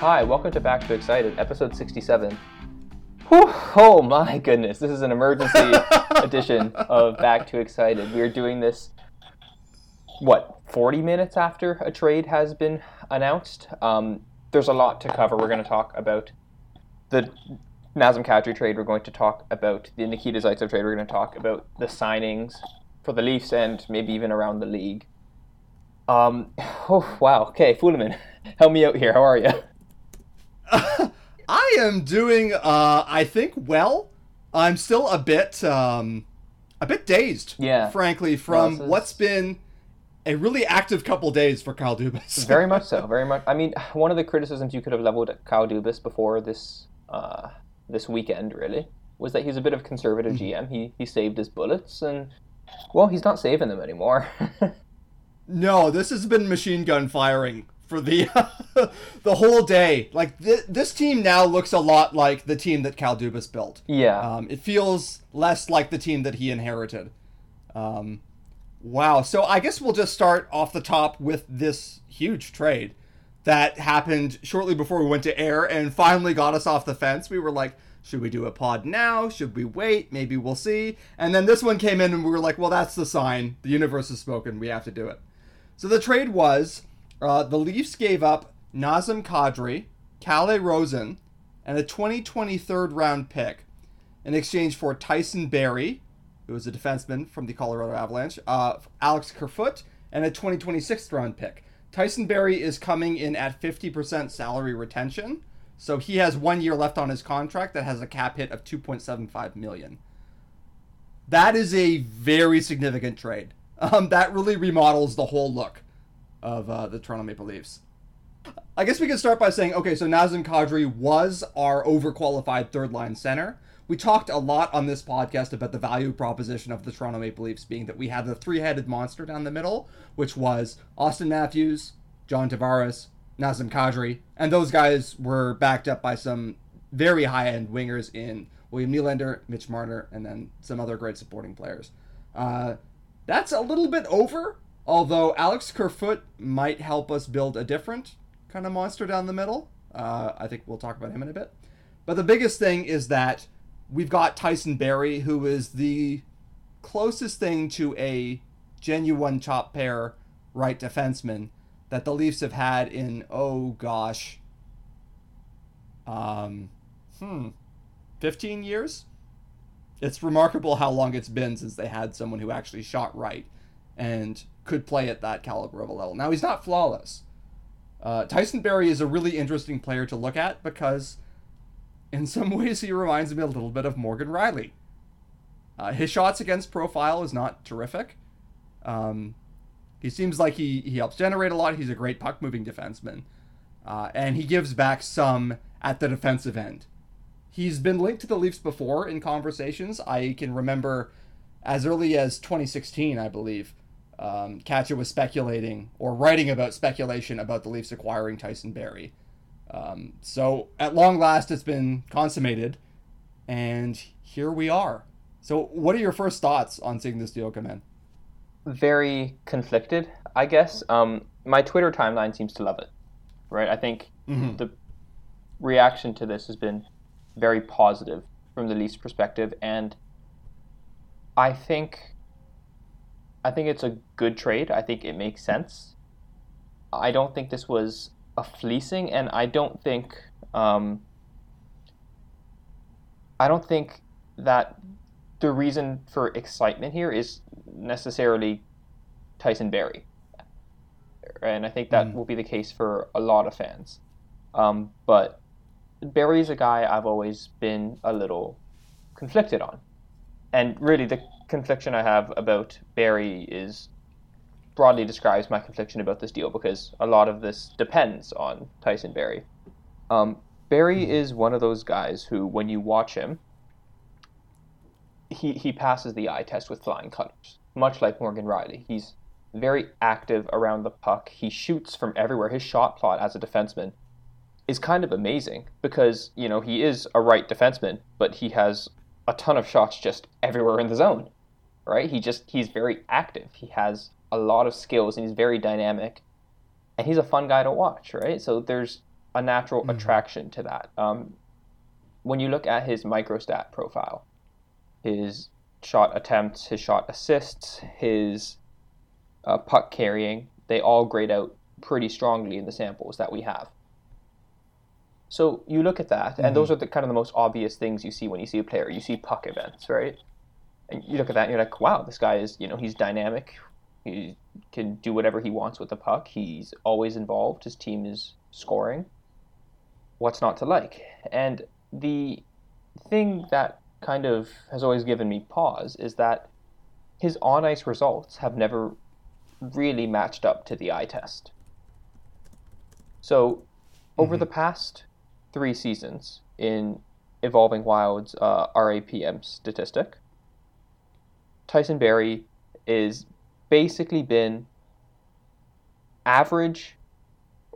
Hi, welcome to Back to Excited, episode 67. Whew, oh my goodness, this is an emergency edition of Back to Excited. We are doing this, what, 40 minutes after a trade has been announced? Um, there's a lot to cover. We're going to talk about the Nazem Kadri trade. We're going to talk about the Nikita Zaitsev trade. We're going to talk about the signings for the Leafs and maybe even around the league. Um, oh, wow. Okay, Fuleman, help me out here. How are you? I am doing, uh, I think, well. I'm still a bit, um, a bit dazed. Yeah. Frankly, from is- what's been a really active couple days for Kyle Dubas. very much so. Very much. I mean, one of the criticisms you could have leveled at Kyle Dubas before this uh, this weekend really was that he's a bit of a conservative GM. He he saved his bullets, and well, he's not saving them anymore. No, this has been machine gun firing for the the whole day. Like th- this team now looks a lot like the team that Kyle Dubas built. yeah. Um, it feels less like the team that he inherited. Um, wow. So I guess we'll just start off the top with this huge trade that happened shortly before we went to air and finally got us off the fence. We were like, should we do a pod now? Should we wait? Maybe we'll see. And then this one came in and we were like, well, that's the sign. The universe has spoken. We have to do it. So the trade was uh, the Leafs gave up Nazem Kadri, Calle Rosen, and a 2020 third round pick in exchange for Tyson Barrie, who is a defenseman from the Colorado Avalanche, uh, Alex Kerfoot, and a 2026 round pick. Tyson Barrie is coming in at 50% salary retention, so he has one year left on his contract that has a cap hit of 2.75 million. That is a very significant trade. Um, that really remodels the whole look of uh, the Toronto Maple Leafs. I guess we can start by saying, okay, so Nazem Kadri was our overqualified third line center. We talked a lot on this podcast about the value proposition of the Toronto Maple Leafs being that we had the three headed monster down the middle, which was Auston Matthews, John Tavares, Nazem Kadri, and those guys were backed up by some very high end wingers in William Nylander, Mitch Marner, and then some other great supporting players. Uh, that's a little bit over, although Alex Kerfoot might help us build a different kind of monster down the middle. Uh, I think we'll talk about him in a bit. But the biggest thing is that we've got Tyson Barrie, who is the closest thing to a genuine top pair right defenseman that the Leafs have had in, oh gosh, um, hmm, 15 years? It's remarkable how long it's been since they had someone who actually shot right and could play at that caliber of a level. Now, he's not flawless. Uh, Tyson Barrie is a really interesting player to look at because, in some ways, he reminds me a little bit of Morgan Rielly. Uh, his shots against profile is not terrific. Um, he seems like he, he helps generate a lot. He's a great puck moving defenseman. Uh, and he gives back some at the defensive end. He's been linked to the Leafs before in conversations. I can remember as early as 2016, I believe, um, Katja was speculating or writing about speculation about the Leafs acquiring Tyson Barrie. Um, so at long last, it's been consummated, and here we are. So, what are your first thoughts on seeing this deal come in? very conflicted, I guess. Um, my Twitter timeline seems to love it, right? I think Mhm. the reaction to this has been very positive from the Leafs perspective, and I think I think it's a good trade. I think it makes sense. I don't think this was a fleecing, and I don't think um, I don't think that the reason for excitement here is necessarily Tyson Barrie. And I think that Mm. will be the case for a lot of fans. Um, but Barrie's a guy I've always been a little conflicted on. And really, the confliction I have about Barrie is broadly describes my confliction about this deal because a lot of this depends on Tyson Barrie. Um, Barrie is one of those guys who, when you watch him, he, he passes the eye test with flying colors, much like Morgan Rielly. He's very active around the puck. He shoots from everywhere. His shot plot as a defenseman is kind of amazing because, you know, he is a right defenseman, but he has a ton of shots just everywhere in the zone, right? He just, he's very active. He has a lot of skills and he's very dynamic and he's a fun guy to watch, right? So there's a natural mm-hmm. attraction to that. Um, when you look at his microstat profile, his shot attempts, his shot assists, his uh, puck carrying, they all grade out pretty strongly in the samples that we have. So you look at that, and mm-hmm. those are the kind of the most obvious things you see when you see a player. You see puck events, right? And you look at that, and you're like, wow, this guy is, you know, he's dynamic. He can do whatever he wants with the puck. He's always involved. His team is scoring. What's not to like? And the thing that kind of has always given me pause is that his on ice results have never really matched up to the eye test. So, over mm-hmm. the past three seasons in Evolving Wild's uh, RAPM statistic, Tyson Barrie is basically been average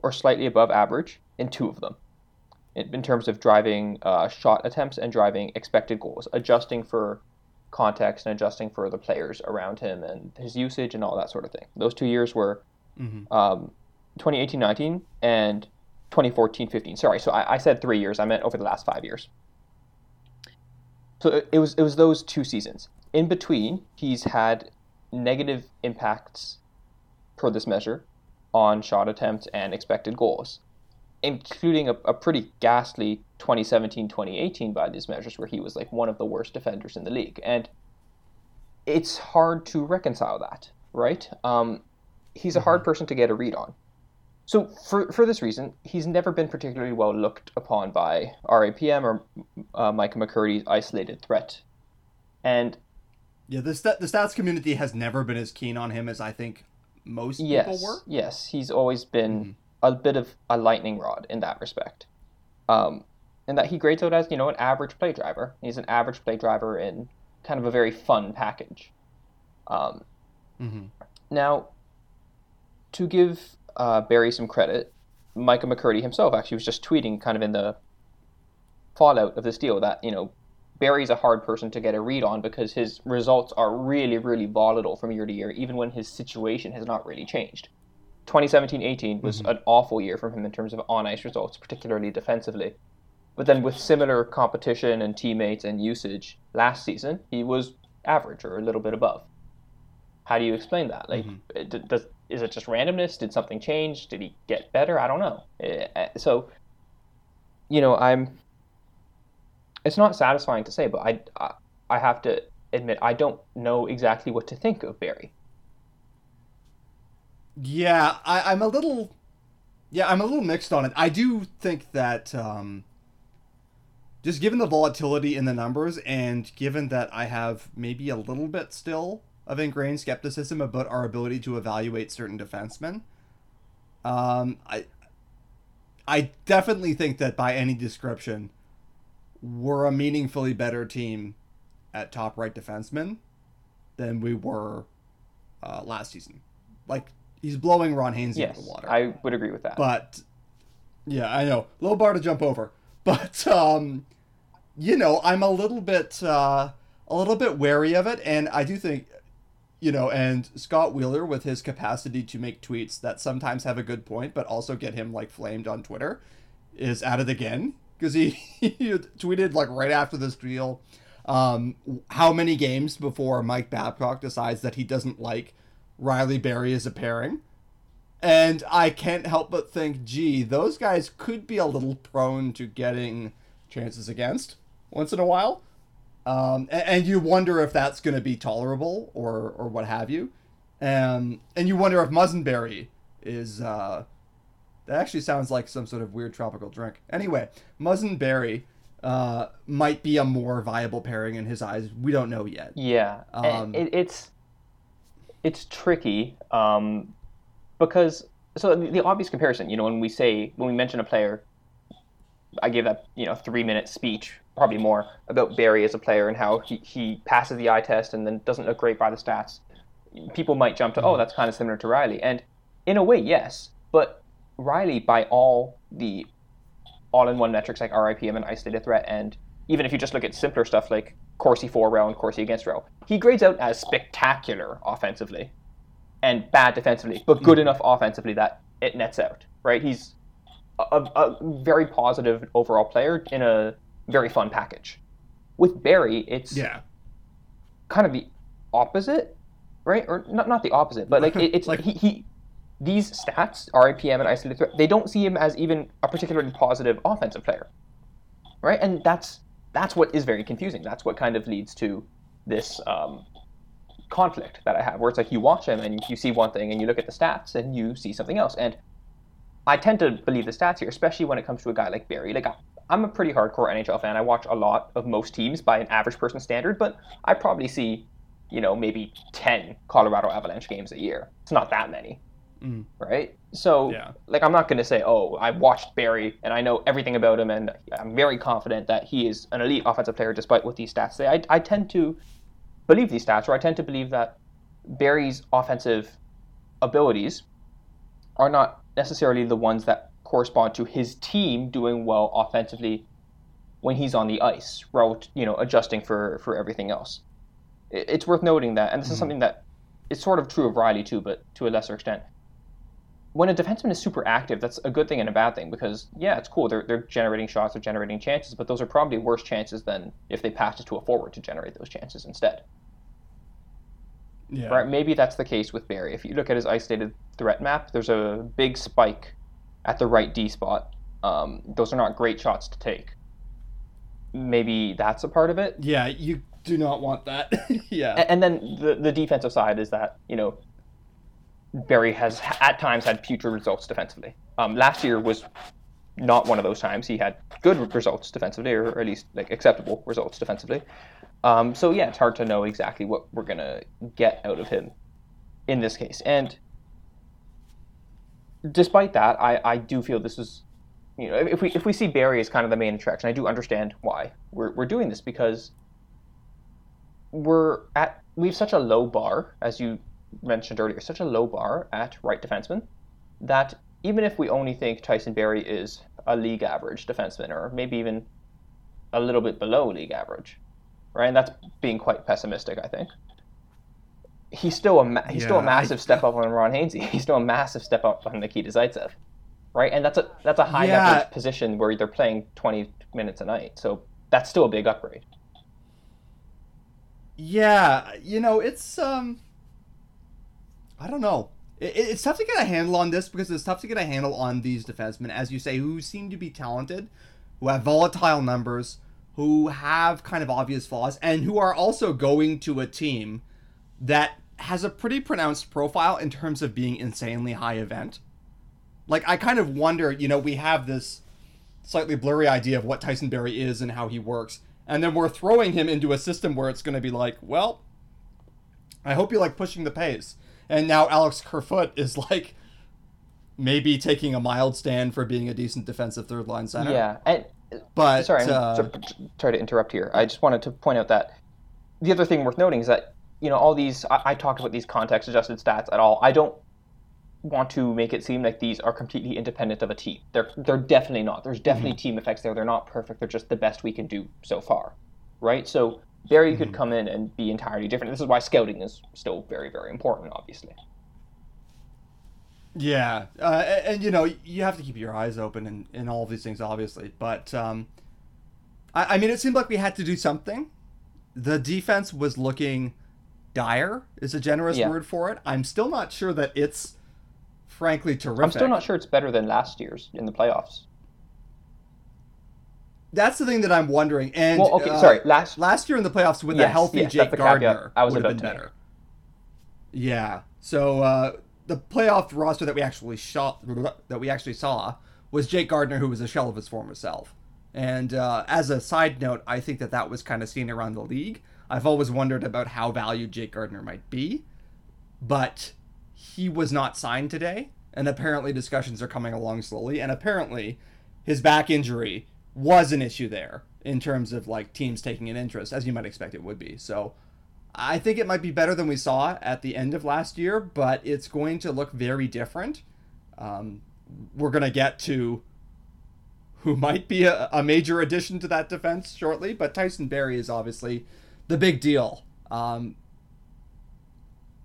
or slightly above average in two of them in, in terms of driving uh, shot attempts and driving expected goals, adjusting for context and adjusting for the players around him and his usage and all that sort of thing. Those two years were mm-hmm. um, 2018-19 and 2014-15. Sorry, so I, I, said three years. I meant over the last five years. So it was it was those two seasons. In between, he's had negative impacts per this measure on shot attempts and expected goals, including a, a pretty ghastly 2017 2018 by these measures, where he was like one of the worst defenders in the league. And it's hard to reconcile that, right? Um, he's a hard mm-hmm. person to get a read on. So, for, for this reason, he's never been particularly well looked upon by RAPM or uh, Micah McCurdy's isolated threat. And yeah, the st- the stats community has never been as keen on him as I think most yes, people were. Yes, he's always been mm-hmm. a bit of a lightning rod in that respect. Um, and that he grades out as you know an average play driver. He's an average play driver in kind of a very fun package. Um, mm-hmm. Now, to give uh, Barrie some credit, Micah McCurdy himself actually was just tweeting kind of in the fallout of this deal that you know Barrie's a hard person to get a read on because his results are really, really volatile from year to year, even when his situation has not really changed. 2017 18 was mm-hmm. an awful year for him in terms of on ice results, particularly defensively. But then, with similar competition and teammates and usage last season, he was average or a little bit above. How do you explain that? Like, mm-hmm. does, is it just randomness? Did something change? Did he get better? I don't know. Eh, eh, so, you know, I'm it's not satisfying to say, but I, I, I have to admit I don't know exactly what to think of Barrie. Yeah, I, I'm a little, yeah, I'm a little mixed on it. I do think that, um, just given the volatility in the numbers, and given that I have maybe a little bit still of ingrained skepticism about our ability to evaluate certain defensemen, um, I, I definitely think that by any description, we're a meaningfully better team at top right defenseman than we were uh, last season. Like he's blowing Ron Hainsey yes, out of the water. I would agree with that. But yeah, I know low bar to jump over. But um, you know, I'm a little bit uh, a little bit wary of it, and I do think. You know, and Scott Wheeler with his capacity to make tweets that sometimes have a good point, but also get him like flamed on Twitter, is at it again because he, he tweeted like right after this deal um, how many games before Mike Babcock decides that he doesn't like Rielly Barrie as a pairing. And I can't help but think, gee, those guys could be a little prone to getting chances against once in a while. Um, and, and, you wonder if that's going to be tolerable or, or what have you. Um, and you wonder if Muzzenberry is uh, that actually sounds like some sort of weird tropical drink. Anyway, Muzzin Barrie uh, might be a more viable pairing in his eyes. We don't know yet. Yeah, um, it, it's it's tricky um, because so the, the, obvious comparison, you know, when we say when we mention a player, I give that you know three minute speech, probably more about Barrie as a player and how he, he passes the eye test and then doesn't look great by the stats. People might jump to, oh, mm-hmm. that's kind of similar to Rielly, and in a way, yes, but Rielly, by all the all-in-one metrics like RAPM and isolated threat, and even if you just look at simpler stuff like Corsi for row and Corsi against row, he grades out as spectacular offensively and bad defensively, but good mm-hmm. enough offensively that it nets out. Right? He's a, a very positive overall player in a very fun package. With Barrie, it's Yeah. kind of the opposite, right? Or not not the opposite, but like it, it's Like- he, he these stats RAPM and isolated threat they don't see him as even a particularly positive offensive player, right? And that's that's what is very confusing. That's what kind of leads to this um, conflict that I have, where it's like you watch him and you see one thing, and you look at the stats and you see something else. And I tend to believe the stats here, especially when it comes to a guy like Barrie. Like I, I'm a pretty hardcore NHL fan. I watch a lot of most teams by an average person standard, but I probably see, you know, maybe 10 Colorado Avalanche games a year. It's not that many, Mm. right? So, Yeah. like, I'm not going to say, oh, I watched Barrie and I know everything about him and I'm very confident that he is an elite offensive player despite what these stats say. I, I tend to believe these stats, or I tend to believe that Barrie's offensive abilities are not necessarily the ones that correspond to his team doing well offensively when he's on the ice, right? You know, adjusting for for everything else. It- It's worth noting that, and this is something that is sort of true of Rielly too, but to a lesser extent. When a defenseman is super active, that's a good thing and a bad thing because yeah, it's cool. They're they're generating shots, they're generating chances, but those are probably worse chances than if they passed it to a forward to generate those chances instead. Yeah. Right? Maybe that's the case with Barrie. If you look at his isolated threat map, there's a big spike at the right D spot. Um, those are not great shots to take. Maybe that's a part of it. Yeah, you do not want that. yeah. A- And then the, the defensive side is that, you know, Barrie has at times had putrid results defensively. Um, last year was not one of those times. He had good results defensively, or at least like acceptable results defensively. Um, so yeah, it's hard to know exactly what we're gonna get out of him in this case. And despite that, I, I do feel this is, you know, if we if we see Barrie as kind of the main attraction, I do understand why we're we're doing this because we're at we've such a low bar, as you mentioned earlier, such a low bar at right defenseman that even if we only think Tyson Barrie is a league average defenseman or maybe even a little bit below league average, right? And that's being quite pessimistic, I think. He's still a ma- he's still a Yeah, I- massive step up on Ron Hainsey. He's still a massive step up on Nikita Zaitsev, right? And that's a that's a high Yeah. leverage position where they're playing twenty minutes a night. So that's still a big upgrade. Yeah, you know, it's um I don't know. It, it's tough to get a handle on this because it's tough to get a handle on these defensemen, as you say, who seem to be talented, who have volatile numbers, who have kind of obvious flaws, and who are also going to a team that has a pretty pronounced profile in terms of being insanely high event. Like, I kind of wonder, you know, we have this slightly blurry idea of what Tyson Barrie is and how he works. And then we're throwing him into a system where it's going to be like, well, I hope you like pushing the pace. And now Alex Kerfoot is like maybe taking a mild stand for being a decent defensive third line center. Yeah, and But sorry, I'm uh, sorry to interrupt here. I just wanted to point out that the other thing worth noting is that you know all these. I, I talked about these context adjusted stats at all. I don't want to make it seem like these are completely independent of a team. They're they're definitely not. There's definitely team effects there. They're not perfect. They're just the best we can do so far, right? So Barrie could come in and be entirely different. This is why scouting is still very very important, obviously. Yeah, uh, and, and, you know you have to keep your eyes open in, in all of these things, obviously. But um, I, I mean, it seemed like we had to do something. The defense was looking dire, is a generous Yeah. word for it. I'm still not sure that it's frankly terrific. I'm still not sure it's better than last year's in the playoffs. That's the thing that I'm wondering. And Well, okay, uh, sorry. Last last year in the playoffs with a healthy yes, Jake that's the caveat Gardiner I was would have been make. better. Yeah. So uh, the playoff roster that we actually shot that we actually saw was Jake Gardiner, who was a shell of his former self. And uh, as a side note, I think that that was kind of seen around the league. I've always wondered about how valued Jake Gardiner might be, but he was not signed today, and apparently discussions are coming along slowly. And apparently, his back injury was an issue there in terms of like teams taking an interest, as you might expect it would be. So I think it might be better than we saw at the end of last year, but it's going to look very different. Um, we're going to get to who might be a, a major addition to that defense shortly, but Tyson Barrie is obviously the big deal. Um,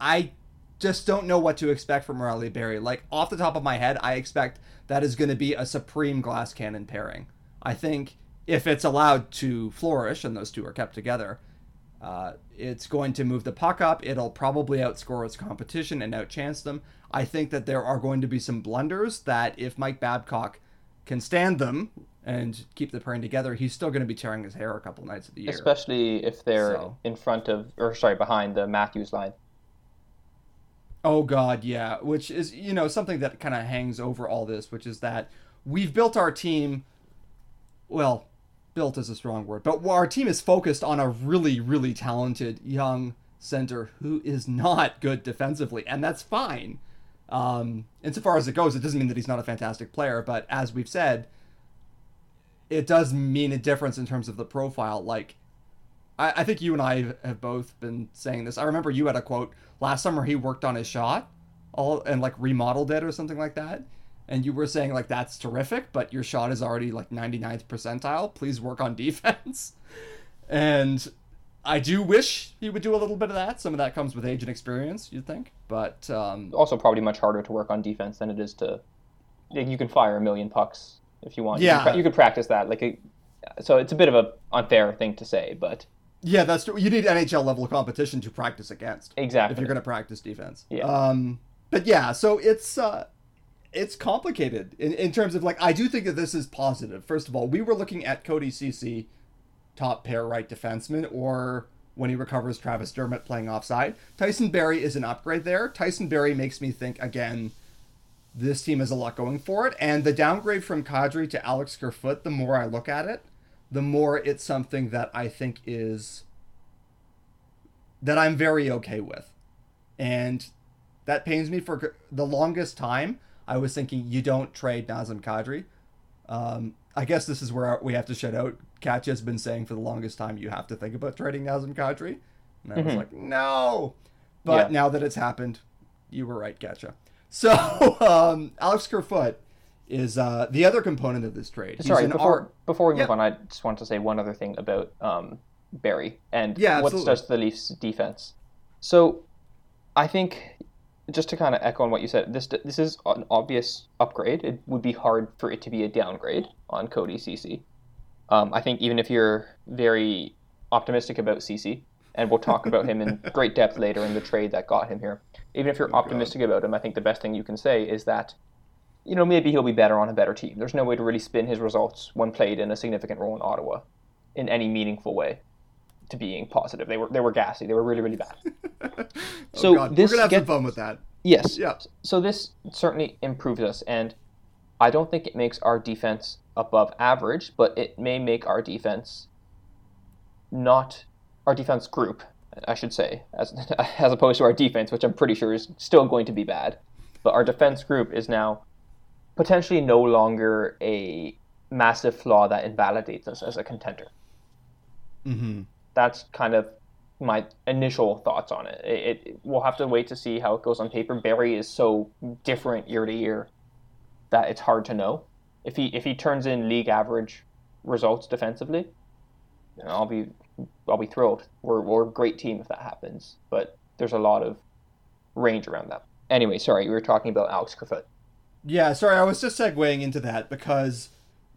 I just don't know what to expect from Rielly Barrie. Like off the top of my head, I expect that is going to be a supreme glass cannon pairing. I think if it's allowed to flourish and those two are kept together, uh, it's going to move the puck up. It'll probably outscore its competition and outchance them. I think that there are going to be some blunders that if Mike Babcock can stand them and keep the pairing together, he's still going to be tearing his hair a couple nights of the year. Especially if they're So- in front of, or sorry, behind the Matthews line. Oh God, yeah. Which is you know something that kind of hangs over all this, which is that we've built our team. Well, built is a strong word, but our team is focused on a really, really talented young center who is not good defensively, and that's fine. Um, insofar as it goes, it doesn't mean that he's not a fantastic player, but as we've said, it does mean a difference in terms of the profile. Like, I, I think you and I have both been saying this. I remember you had a quote last summer. He worked on his shot, all and like remodeled it or something like that. And you were saying like that's terrific, but your shot is already like 99th percentile. Please work on defense. And I do wish he would do a little bit of that. Some of that comes with age and experience, you'd think. But um, Also, probably much harder to work on defense than it is to. You can fire a million pucks if you want. You Yeah. can, pra- you could practice that. Like, a, so it's a bit of a unfair thing to say, but yeah, that's true. You need NHL level competition to practice against. exactly. if you're going to practice defense. Yeah. Um, but yeah, so it's uh, it's complicated in, in terms of like I do think that this is positive. First of all, we were looking at Cody Cece, top pair right defenseman, or when he recovers, Travis Dermott playing offside. Tyson Barrie is an upgrade there. Tyson Barrie makes me think again. This team has a lot going for it, and the downgrade from Kadri to Alex Kerfoot. The more I look at it, the more it's something that I think is that I'm very okay with. And that pains me for the longest time. I was thinking you don't trade Nazem Kadri. Um, I guess this is where we have to shut out. Katya has been saying for the longest time you have to think about trading Nazem Kadri. And I was Mhm. like, no. But Yeah. now that it's happened, you were right, Katya. So um, Alex Kerfoot is uh, the other component of this trade. He's Sorry, before R- before we move Yeah. on, I just want to say one other thing about um, Barrie and Yeah, what does the Leafs defense. So, I think just to kind of echo on what you said, this this is an obvious upgrade. It would be hard for it to be a downgrade on Cody Cece. Um, I think even if you're very optimistic about Cece, and we'll talk about him in great depth later in the trade that got him here. Even if you're Oh, optimistic about him, I think the best thing you can say is that you know, maybe he'll be better on a better team. There's no way to really spin his results when played in a significant role in Ottawa in any meaningful way to being positive. They were they were gassy. They were really really bad. oh So God, this we're gonna have get- some fun with that. Yes. Yeah. So this certainly improves us and I don't think it makes our defense above average, but it may make our defense not our defense group, I should say, as as opposed to our defense, which I'm pretty sure is still going to be bad. But our defense group is now potentially no longer a massive flaw that invalidates us as a contender. Mm-hmm. That's kind of my initial thoughts on it. It, it. We'll have to wait to see how it goes on paper. Barrie is so different year to year that it's hard to know. If he if he turns in league average results defensively, I'll be I'll be thrilled. We're we're a great team if that happens. But there's a lot of range around that. Anyway, sorry, we were talking about Alex Kerfoot. Yeah, sorry, I was just segueing into that because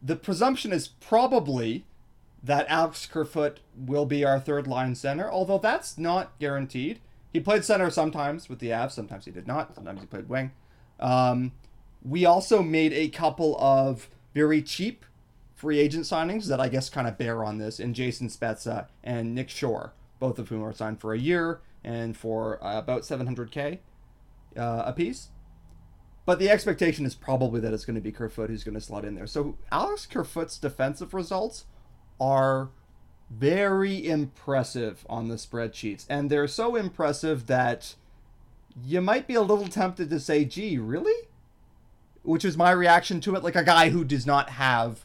the presumption is probably that Alex Kerfoot will be our third line center, although that's not guaranteed. He played center sometimes with the Avs, sometimes he did not, sometimes he played wing. Um, we also made a couple of very cheap free agent signings that I guess kind of bear on this in Jason Spezza and Nick Shore, both of whom are signed for a year and for uh, about 700k uh, a piece. But the expectation is probably that it's going to be Kerfoot who's going to slot in there. So Alex Kerfoot's defensive results are very impressive on the spreadsheets. And they're so impressive that you might be a little tempted to say, gee, really? Which is my reaction to it. Like a guy who does not have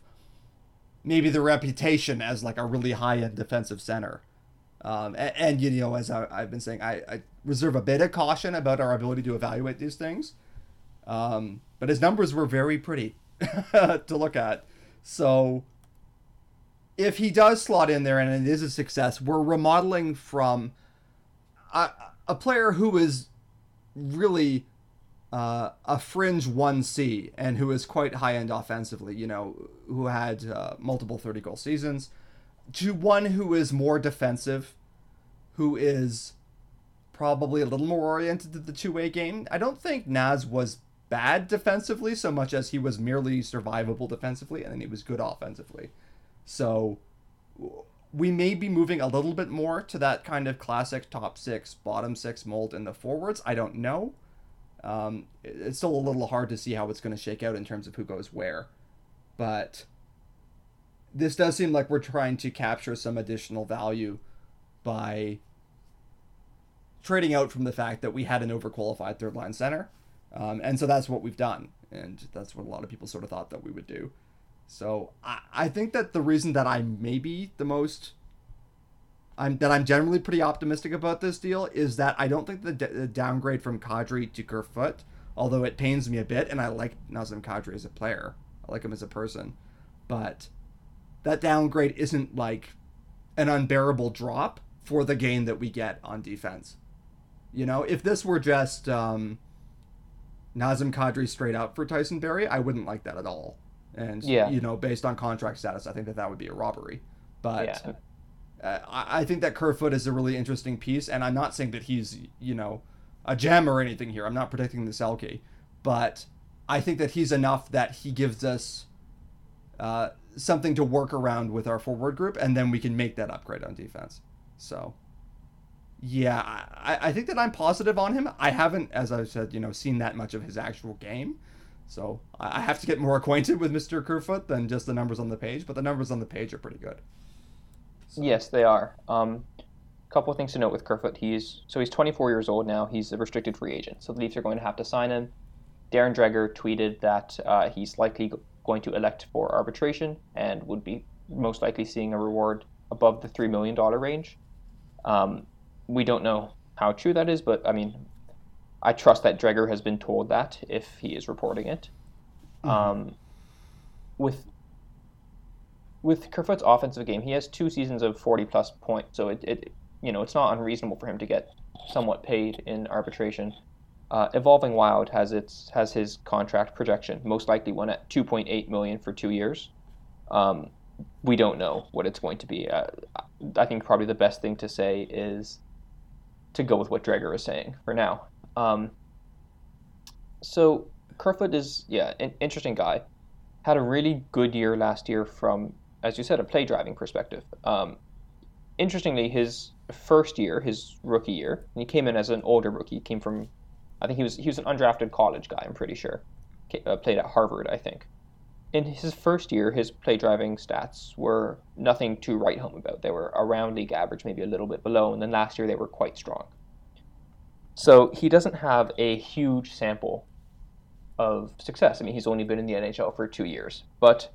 maybe the reputation as like a really high end defensive center. Um, and, and, you know, as I, I've been saying, I, I reserve a bit of caution about our ability to evaluate these things. Um, but his numbers were very pretty to look at. So if he does slot in there and it is a success, we're remodeling from a, a player who is really uh, a fringe 1C and who is quite high end offensively, you know, who had uh, multiple 30 goal seasons, to one who is more defensive, who is probably a little more oriented to the two way game. I don't think Naz was bad defensively so much as he was merely survivable defensively and then he was good offensively. So we may be moving a little bit more to that kind of classic top six, bottom six mold in the forwards. I don't know. Um, it's still a little hard to see how it's going to shake out in terms of who goes where. But this does seem like we're trying to capture some additional value by trading out from the fact that we had an overqualified third line center. Um, and so that's what we've done. And that's what a lot of people sort of thought that we would do. So I, I think that the reason that I may be the most I'm that I'm generally pretty optimistic about this deal is that I don't think the, d- the downgrade from Kadri to Kerfoot, although it pains me a bit, and I like Nazem Kadri as a player, I like him as a person, but that downgrade isn't like an unbearable drop for the gain that we get on defense. You know, if this were just um, Nazem Kadri straight up for Tyson Barrie, I wouldn't like that at all. And yeah. you know, based on contract status, I think that that would be a robbery. But yeah. uh, I, I think that Kerfoot is a really interesting piece, and I'm not saying that he's you know a gem or anything here. I'm not predicting this Selke, but I think that he's enough that he gives us uh, something to work around with our forward group, and then we can make that upgrade on defense. So, yeah, I, I think that I'm positive on him. I haven't, as I said, you know, seen that much of his actual game. So I have to get more acquainted with Mr. Kerfoot than just the numbers on the page, but the numbers on the page are pretty good. So. Yes, they are. Um, couple things to note with Kerfoot. He's so he's 24 years old now. He's a restricted free agent, so the Leafs are going to have to sign him. Darren Dreger tweeted that uh, he's likely going to elect for arbitration and would be most likely seeing a reward above the three million dollar range. Um, we don't know how true that is, but I mean, I trust that Dreger has been told that if he is reporting it. Mm-hmm. Um, with with Kerfoot's offensive game, he has two seasons of 40 plus points, so it, it you know it's not unreasonable for him to get somewhat paid in arbitration. Uh, Evolving Wild has its has his contract projection most likely one at 2.8 million for two years. Um, we don't know what it's going to be. Uh, I think probably the best thing to say is to go with what Dreger is saying for now. Um, so Kerfoot is yeah an interesting guy. Had a really good year last year from as you said a play driving perspective. Um, interestingly, his first year, his rookie year, he came in as an older rookie. Came from I think he was he was an undrafted college guy. I'm pretty sure. Uh, played at Harvard, I think. In his first year, his play driving stats were nothing to write home about. They were around league average, maybe a little bit below, and then last year they were quite strong. So he doesn't have a huge sample of success. I mean, he's only been in the NHL for two years, but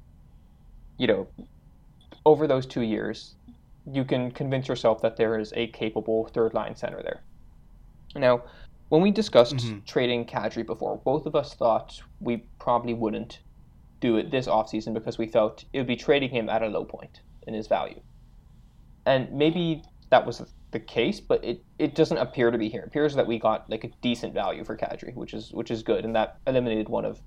you know, over those two years, you can convince yourself that there is a capable third line center there. Now, when we discussed mm-hmm. trading Kadri before, both of us thought we probably wouldn't do it this offseason because we felt it would be trading him at a low point in his value. And maybe that was the case, but it, it doesn't appear to be here. It appears that we got like a decent value for Kadri, which is which is good, and that eliminated one of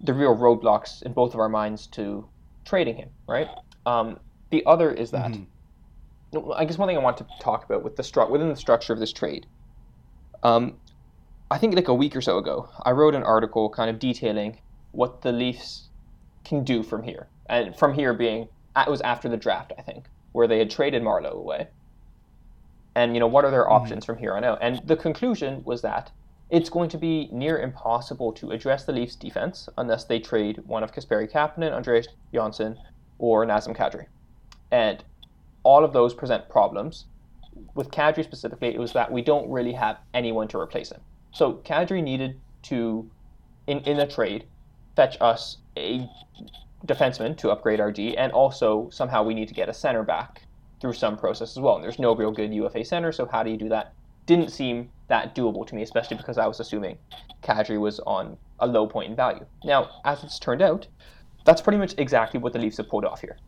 the real roadblocks in both of our minds to trading him. Right. Um, the other is that mm-hmm. I guess one thing I want to talk about with the stru- within the structure of this trade. Um, I think like a week or so ago, I wrote an article kind of detailing what the Leafs can do from here, and from here being it was after the draft, I think, where they had traded Marleau away and you know what are their mm-hmm. options from here on out and the conclusion was that it's going to be near impossible to address the Leafs defense unless they trade one of Kasperi Kapanen, Andreas Johnsson, or Nazem Kadri. And all of those present problems. With Kadri specifically, it was that we don't really have anyone to replace him. So Kadri needed to, in, in a trade, fetch us a defenseman to upgrade our D, and also somehow we need to get a center back through some process as well. And there's no real good UFA center, so how do you do that? Didn't seem that doable to me, especially because I was assuming Kadri was on a low point in value. Now, as it's turned out, that's pretty much exactly what the Leafs have pulled off here,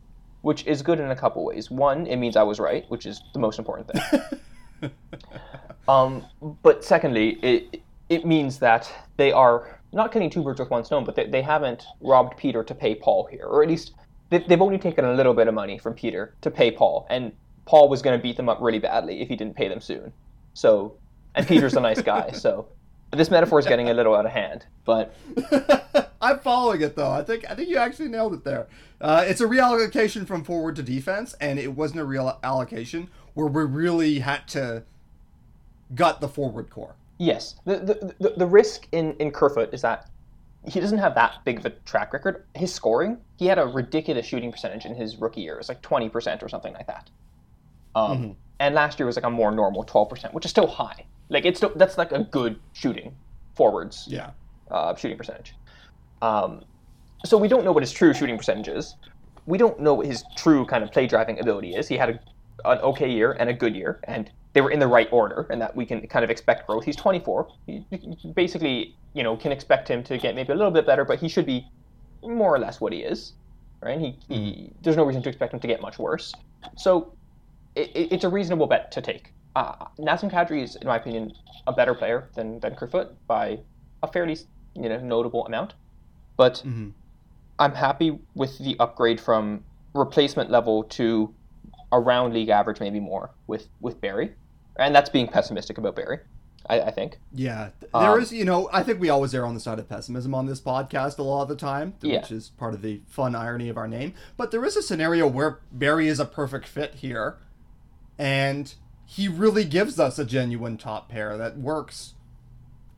which is good in a couple ways. One, it means I was right, which is the most important thing. Um, but secondly, it it means that they are not killing two birds with one stone, but they, they haven't robbed Peter to pay Paul here, or at least they, they've only taken a little bit of money from Peter to pay Paul, and Paul was going to beat them up really badly if he didn't pay them soon. So, and Peter's a nice guy, so this metaphor is getting a little out of hand. But I'm following it though. I think I think you actually nailed it there. Uh, it's a reallocation from forward to defense, and it wasn't a real allocation where we really had to gut the forward core. Yes, the the, the, the risk in in Kerfoot is that he doesn't have that big of a track record. His scoring, he had a ridiculous shooting percentage in his rookie year. It was like twenty percent or something like that. Um, mm-hmm. And last year was like a more normal twelve percent, which is still high. Like it's still that's like a good shooting forwards. Yeah. Uh, shooting percentage. Um, so we don't know what his true shooting percentage is. We don't know what his true kind of play driving ability is. He had a, an okay year and a good year, and they were in the right order, and that we can kind of expect growth. He's 24. He, basically, you know, can expect him to get maybe a little bit better, but he should be more or less what he is, right? He, he mm-hmm. there's no reason to expect him to get much worse. So it, it's a reasonable bet to take. Uh, Nazem Kadri is, in my opinion, a better player than than Kerfoot by a fairly you know notable amount, but mm-hmm. I'm happy with the upgrade from replacement level to around league average, maybe more with with Barrie and that's being pessimistic about Barrie. I, I think. Yeah, there um, is. You know, I think we always err on the side of pessimism on this podcast a lot of the time, yeah. which is part of the fun irony of our name. But there is a scenario where Barrie is a perfect fit here, and he really gives us a genuine top pair that works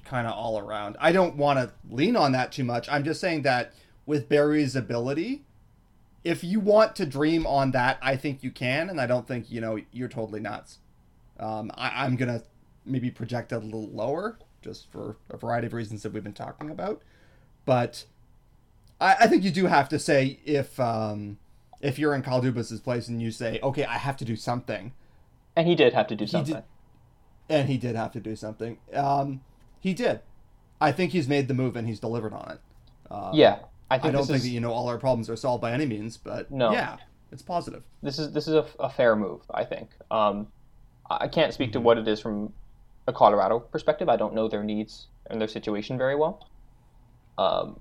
kind of all around. I don't want to lean on that too much. I'm just saying that with Barrie's ability, if you want to dream on that, I think you can, and I don't think you know you're totally nuts. Um, I, I'm gonna maybe project it a little lower, just for a variety of reasons that we've been talking about. But I, I think you do have to say if um, if you're in Kyle Dubas's place and you say, okay, I have to do something. And he did have to do something. Did, and he did have to do something. Um, he did. I think he's made the move and he's delivered on it. Um, yeah, I, I don't think is... that you know all our problems are solved by any means, but no. yeah, it's positive. This is this is a, a fair move, I think. Um, I can't speak to what it is from a Colorado perspective. I don't know their needs and their situation very well. Um,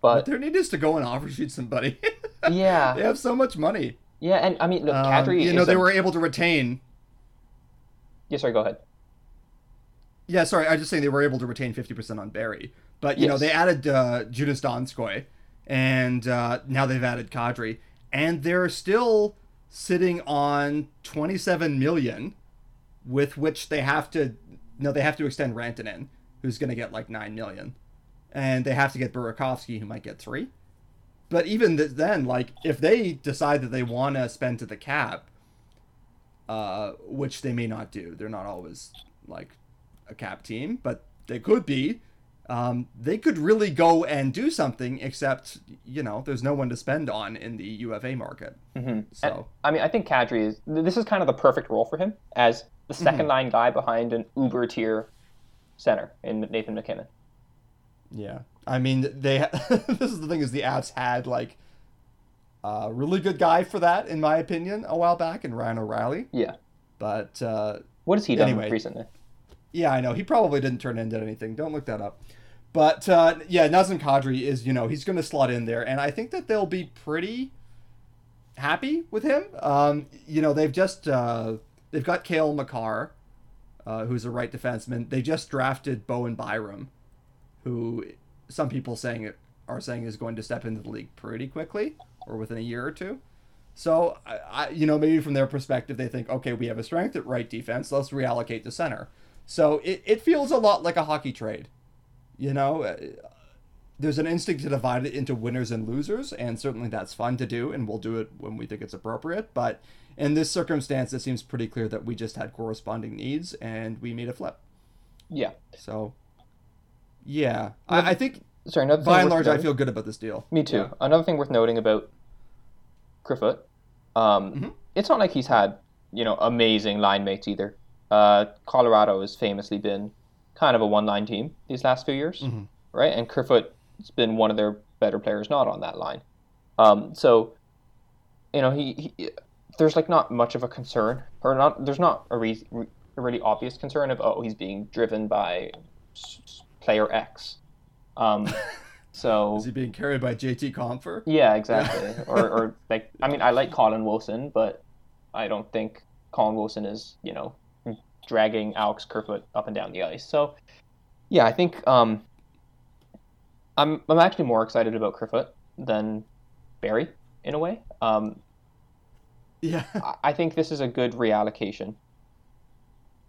but their need is to go and offer shoot somebody. yeah, they have so much money. Yeah, and I mean, look, um, You know, they a... were able to retain. Yeah, sorry. Go ahead. Yeah, sorry. I was just saying they were able to retain fifty percent on Barrie, but you yes. know they added uh, Joonas Donskoi, and uh, now they've added Kadri, and they're still sitting on twenty seven million with which they have to no they have to extend Rantanen, who's going to get like nine million, and they have to get Burakovsky, who might get three. But even then, like if they decide that they want to spend to the cap, uh, which they may not do, they're not always like a cap team, but they could be. Um, they could really go and do something, except you know, there's no one to spend on in the UFA market. Mm-hmm. So, and, I mean, I think Kadri is. This is kind of the perfect role for him as the 2nd mm-hmm. line guy behind an uber tier center in Nathan MacKinnon. Yeah, I mean they. this is the thing is the Avs had like a really good guy for that in my opinion a while back in Ryan O'Reilly. Yeah, but uh, what has he done anyway, recently? Yeah, I know he probably didn't turn into anything. Don't look that up. But uh, yeah, Nazem Kadri is you know he's going to slot in there, and I think that they'll be pretty happy with him. Um, you know they've just uh, They've got Cale Makar, uh, who's a right defenseman. They just drafted Bowen Byram, who some people saying are saying is going to step into the league pretty quickly or within a year or two. So, I, I, you know, maybe from their perspective, they think, okay, we have a strength at right defense. Let's reallocate to center. So it, it feels a lot like a hockey trade. You know, there's an instinct to divide it into winners and losers, and certainly that's fun to do, and we'll do it when we think it's appropriate. But in this circumstance, it seems pretty clear that we just had corresponding needs and we made a flip. Yeah. So, yeah, I, I, think. Sorry, another by and large, noting, I feel good about this deal. Me too. Yeah. Another thing worth noting about Kerfoot, um, mm-hmm. it's not like he's had you know amazing line mates either. Uh, Colorado has famously been kind of a one-line team these last few years, mm-hmm. right? And Kerfoot's been one of their better players not on that line. Um, so, you know, he, he there's like not much of a concern or not there's not a, re- a a really obvious concern of oh he's being driven by player X. Um, so is he being carried by JT Compher? Yeah, exactly. or, or like I mean I like Colin Wilson, but I don't think Colin Wilson is you know dragging Alex Kerfoot up and down the ice. So yeah, I think um, I'm I'm actually more excited about Kerfoot than Barrie in a way. Um, yeah, I think this is a good reallocation.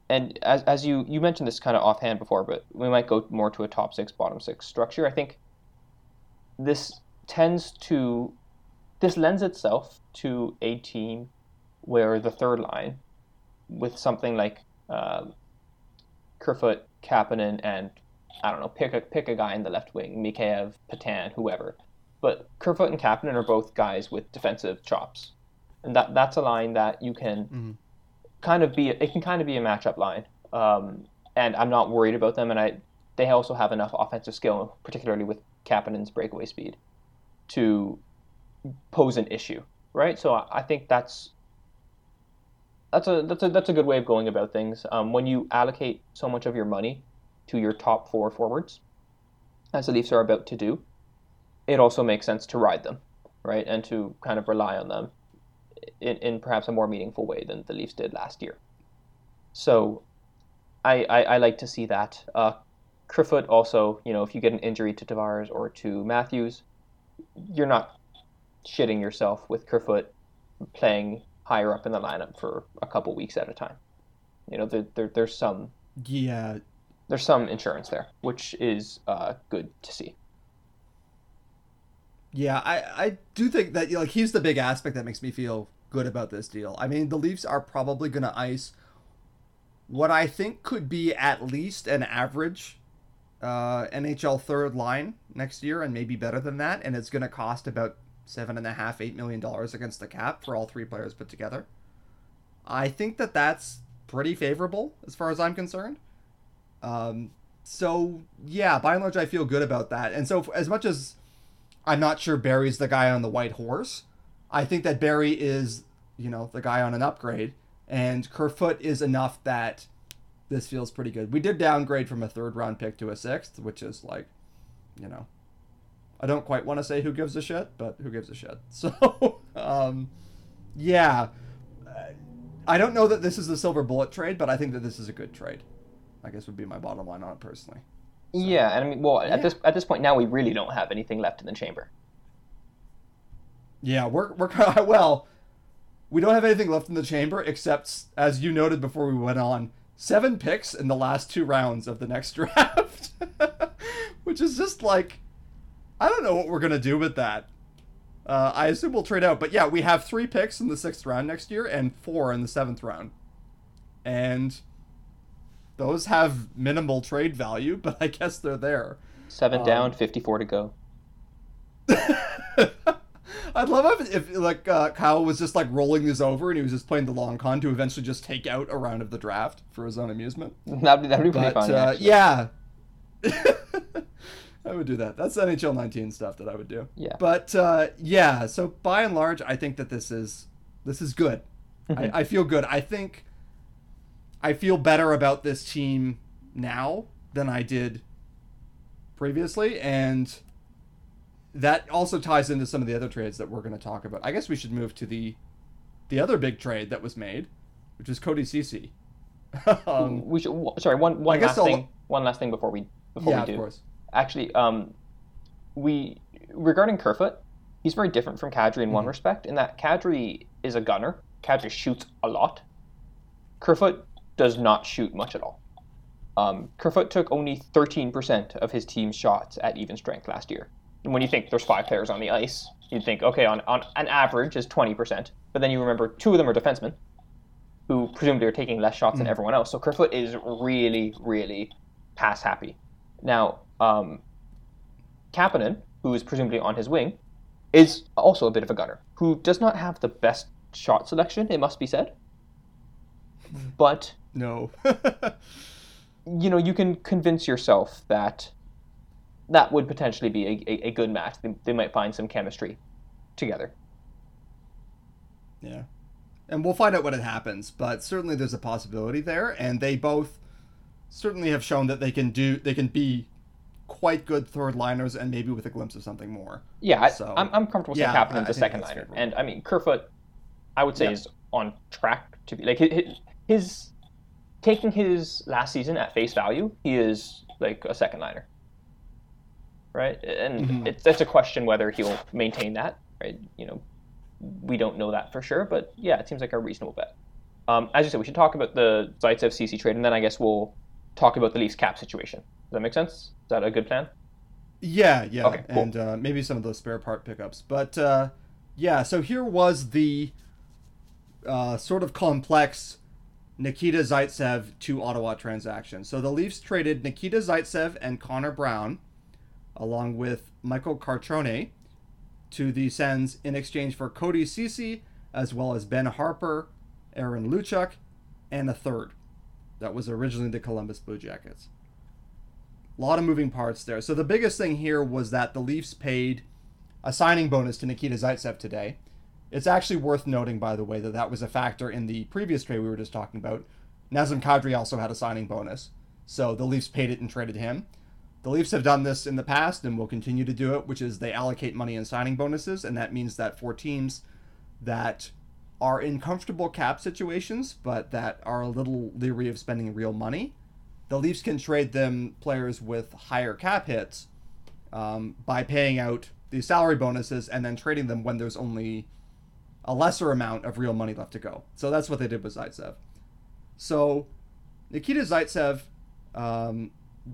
And as, as you, you mentioned this kind of offhand before, but we might go more to a top six, bottom six structure. I think this tends to, this lends itself to a team where the third line, with something like uh, Kerfoot, Kapanen, and I don't know, pick a pick a guy in the left wing, Mikheyev, Petan, whoever. But Kerfoot and Kapanen are both guys with defensive chops, and that that's a line that you can mm-hmm. kind of be. It can kind of be a matchup line, um, and I'm not worried about them. And I they also have enough offensive skill, particularly with Kapanen's breakaway speed, to pose an issue, right? So I, I think that's that's a that's a that's a good way of going about things. Um, when you allocate so much of your money to your top four forwards, as the Leafs are about to do, it also makes sense to ride them, right, and to kind of rely on them in, in perhaps a more meaningful way than the Leafs did last year. So, I I, I like to see that. Uh, Kerfoot also, you know, if you get an injury to Tavares or to Matthews, you're not shitting yourself with Kerfoot playing higher up in the lineup for a couple weeks at a time. You know, there, there there's some yeah there's some insurance there, which is uh, good to see. Yeah, I, I do think that like he's the big aspect that makes me feel good about this deal. I mean, the Leafs are probably going to ice what I think could be at least an average uh, NHL third line next year, and maybe better than that. And it's going to cost about seven and a half, eight million dollars against the cap for all three players put together. I think that that's pretty favorable as far as I'm concerned. Um, so yeah, by and large, I feel good about that. And so as much as I'm not sure Barrie's the guy on the white horse, I think that Barrie is, you know, the guy on an upgrade, and Kerfoot is enough that this feels pretty good. We did downgrade from a third round pick to a sixth, which is like, you know, I don't quite want to say who gives a shit, but who gives a shit. So, um, yeah. I don't know that this is the silver bullet trade, but I think that this is a good trade. I guess would be my bottom line on it personally. So, yeah, and I mean, well, yeah. at this at this point now, we really don't have anything left in the chamber. Yeah, we're we're well, we don't have anything left in the chamber except, as you noted before we went on, seven picks in the last two rounds of the next draft, which is just like I don't know what we're gonna do with that. Uh, I assume we'll trade out, but yeah, we have three picks in the sixth round next year and four in the seventh round, and those have minimal trade value, but I guess they're there. Seven um, down, fifty-four to go. I'd love if, if like uh, Kyle was just like rolling this over and he was just playing the long con to eventually just take out a round of the draft for his own amusement. That'd be, that'd be pretty but, fun. Uh, yeah. I would do that. That's NHL 19 stuff that I would do. Yeah. But uh, yeah, so by and large, I think that this is this is good. I, I feel good. I think I feel better about this team now than I did previously, and that also ties into some of the other trades that we're going to talk about. I guess we should move to the the other big trade that was made, which is Cody Ceci. um, we should. Sorry, one one last thing. One last thing before we before yeah, we do. Of course actually, um, we regarding Kerfoot, he's very different from Kadri in mm-hmm. one respect, in that Kadri is a gunner. Kadri shoots a lot. Kerfoot does not shoot much at all. Um, Kerfoot took only 13% of his team's shots at even strength last year. And when you think there's five players on the ice, you'd think, okay, on, on an average is 20%. But then you remember two of them are defensemen, who presumably are taking less shots mm-hmm. than mm. everyone else. So Kerfoot is really, really pass happy. Now, um, Kapanen, who is presumably on his wing, is also a bit of a gunner, who does not have the best shot selection, it must be said. But no, you know, you can convince yourself that that would potentially be a, a, a good match. They, they might find some chemistry together. Yeah. and we'll find out what it happens. But certainly there's a possibility there, and they both certainly have shown that they can do they can be quite good third liners and maybe with a glimpse of something more. Yeah, So- I, I'm, I'm comfortable saying Yeah, Kapanen's I a second liner, favorable. and I mean Kerfoot, I would say Yeah. is on track to be like his, his taking his last season at face value, he is like a second liner, right? And Mhm. it's it's a question whether he'll maintain that, right? You know, we don't know that for sure, but yeah, it seems like a reasonable bet. Um, as you said, we should talk about the Zaitsev Ceci trade, and then I guess we'll talk about the Leafs cap situation. Does that make sense? Is that a good plan? Yeah, yeah, Okay, cool. and uh, maybe some of those spare part pickups. But uh, yeah, so here was the uh, sort of complex Nikita Zaitsev to Ottawa transaction. So the Leafs traded Nikita Zaitsev and Connor Brown, along with Michael Carcone, to the Sens in exchange for Cody Ceci, as well as Ben Harper, Aaron Luchuk, and a third. That was originally the Columbus Blue Jackets. A lot of moving parts there. So the biggest thing here was that the Leafs paid a signing bonus to Nikita Zaitsev today. It's actually worth noting, by the way, that that was a factor in the previous trade we were just talking about. Nazem Kadri also had a signing bonus, so the Leafs paid it and traded him. The Leafs have done this in the past and will continue to do it, which is they allocate money in signing bonuses, and that means that for teams that are in comfortable cap situations but that are a little leery of spending real money, the Leafs can trade them players with higher cap hits um, by paying out the salary bonuses and then trading them when there's only a lesser amount of real money left to go. So that's what they did with Zaitsev. So Nikita Zaitsev um,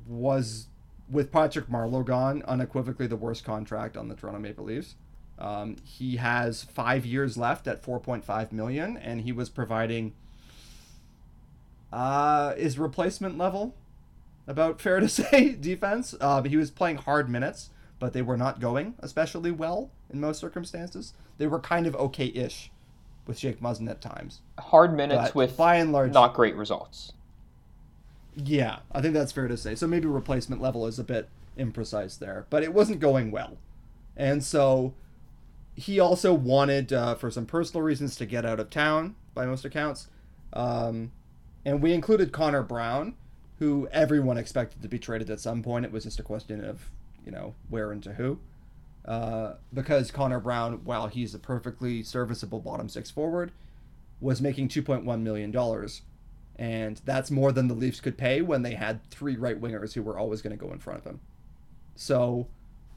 was with Patrick Marleau gone unequivocally the worst contract on the Toronto Maple Leafs. Um, he has five years left at 4.5 million, and he was providing uh, his replacement level about fair to say defense. Uh, he was playing hard minutes, but they were not going especially well in most circumstances. They were kind of okay-ish with Jake Muzzin at times. Hard minutes But with by and large, not great results. yeah, I think that's fair to say. So maybe replacement level is a bit imprecise there, but it wasn't going well. And so he also wanted, uh, for some personal reasons, to get out of town, by most accounts. Um, and we included Connor Brown, who everyone expected to be traded at some point. It was just a question of, you know, where and to who. Uh, because Connor Brown, while he's a perfectly serviceable bottom six forward, was making $2.1 million and that's more than the Leafs could pay when they had three right wingers who were always going to go in front of him. So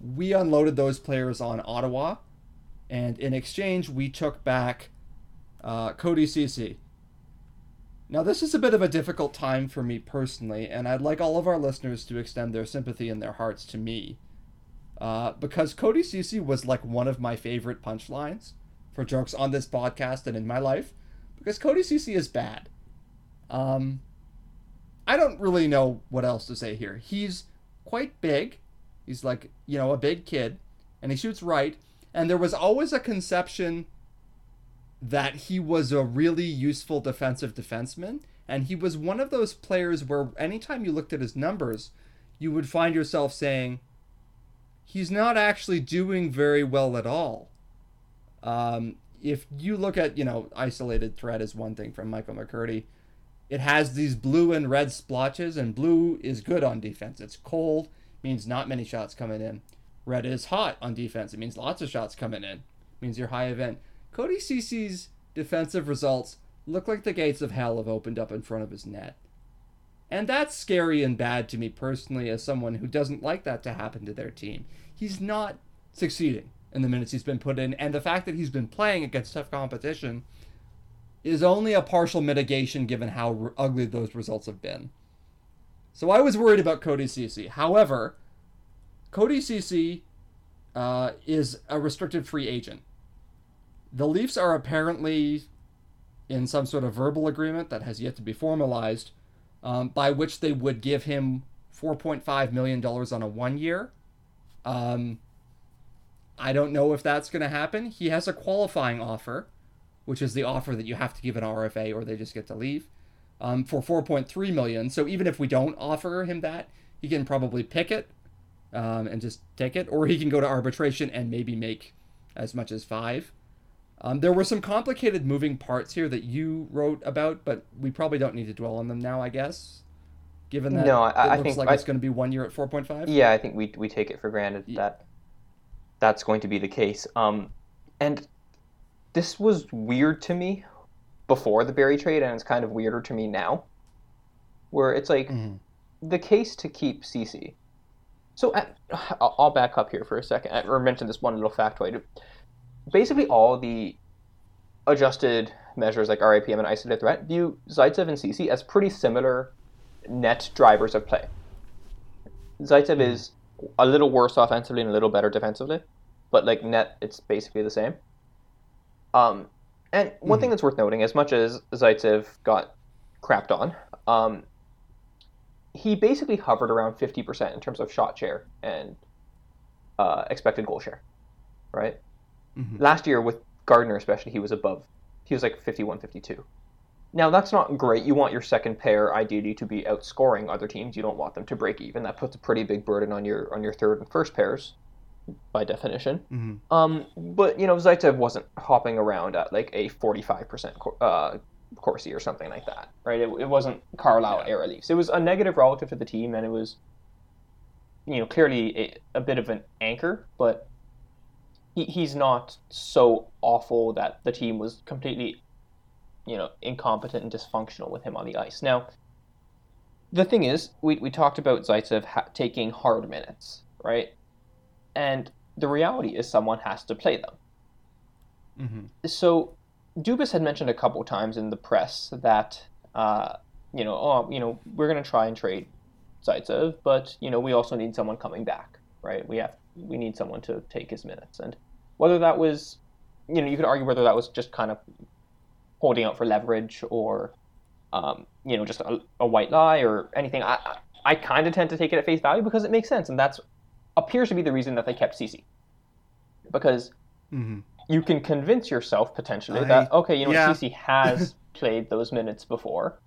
we unloaded those players on Ottawa, and in exchange, we took back uh, Cody Ceci. Now, this is a bit of a difficult time for me personally, and I'd like all of our listeners to extend their sympathy and their hearts to me. Uh, because Cody Ceci was like one of my favorite punchlines for jokes on this podcast and in my life. Because Cody Ceci is bad. Um, I don't really know what else to say here. He's quite big. He's like, you know, a big kid, and he shoots right. And there was always a conception that he was a really useful defensive defenseman. And he was one of those players where anytime you looked at his numbers, you would find yourself saying, he's not actually doing very well at all. Um, if you look at, you know, isolated threat is one thing from Michael McCurdy. It has these blue and red splotches, and blue is good on defense. It's cold, means not many shots coming in. Red is hot on defense. It means lots of shots coming in. means you're high event. Cody Ceci's defensive results look like the gates of hell have opened up in front of his net. And that's scary and bad to me personally as someone who doesn't like that to happen to their team. He's not succeeding in the minutes he's been put in, and the fact that he's been playing against tough competition is only a partial mitigation given how r- ugly those results have been. So I was worried about Cody Ceci. However, Cody Ceci uh, is a restricted free agent. The Leafs are apparently in some sort of verbal agreement that has yet to be formalized, um, by which they would give him $4.5 million on a one year. Um, I don't know if that's going to happen. He has a qualifying offer, which is the offer that you have to give an RFA or they just get to leave, um, for 4.3 million. So even if we don't offer him that, he can probably pick it um, and just take it, or he can go to arbitration and maybe make as much as five. Um, there were some complicated moving parts here that you wrote about, but we probably don't need to dwell on them now, I guess. Given that No, I- it I looks think like I- it's going to be one year at 4.5. Yeah, I think we we take it for granted that that's going to be the case. Um, and this was weird to me before the Barrie trade, and it's kind of weirder to me now, where it's like Mhm. the case to keep Ceci. So at, I'll back up here for a second, I- or mention this one little factoid. Basically, all the adjusted measures like RAPM and isolated threat view Zaitsev and Ceci as pretty similar net drivers of play. Zaitsev is a little worse offensively and a little better defensively, but like net, it's basically the same. Um, and one thing that's worth noting, as much as Zaitsev got crapped on, um, he basically hovered around 50% in terms of shot share and uh, expected goal share, right? Mhm. Last year with Gardiner especially, he was above. He was like 51, 52. Now that's not great. You want your second pair ideally to be outscoring other teams. You don't want them to break even. That puts a pretty big burden on your on your third and first pairs, by definition. Mhm. Um, but you know, Zaitsev wasn't hopping around at like a forty-five percent uh, Corsi or something like that, right? It, it wasn't Carlyle era Leafs. It was a negative relative to the team, and it was, you know, clearly a, a bit of an anchor, but he, he's not so awful that the team was completely, you know, incompetent and dysfunctional with him on the ice. Now, the thing is, we, we talked about Zaitsev ha- taking hard minutes, right? And the reality is someone has to play them. Mhm. So Dubas had mentioned a couple times in the press that, uh, you know, oh, you know, we're going to try and trade Zaitsev, but you know, we also need someone coming back, right? We have we need someone to take his minutes, and whether that was, you know, you could argue whether that was just kind of holding out for leverage or, um, you know, just a, a white lie or anything. I I, I kind of tend to take it at face value because it makes sense, and that's appears to be the reason that they kept Ceci, because Mhm. you can convince yourself potentially I- that okay, you know, yeah. Ceci has played those minutes before,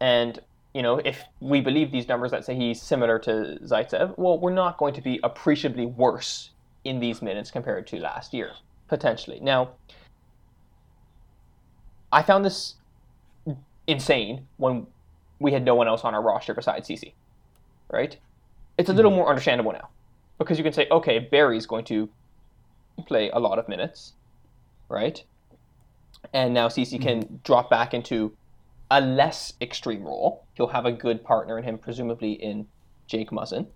and you know, if we believe these numbers that say he's similar to Zaitsev, well, we're not going to be appreciably worse in these minutes compared to last year, potentially. Now, I found this insane when we had no one else on our roster besides Ceci, right? It's a little mm-hmm. more understandable now because you can say, okay, Barrie's going to play a lot of minutes, right? And now Ceci can mm-hmm. drop back into a less extreme role. He'll have a good partner in him, presumably in Jake Muzzin.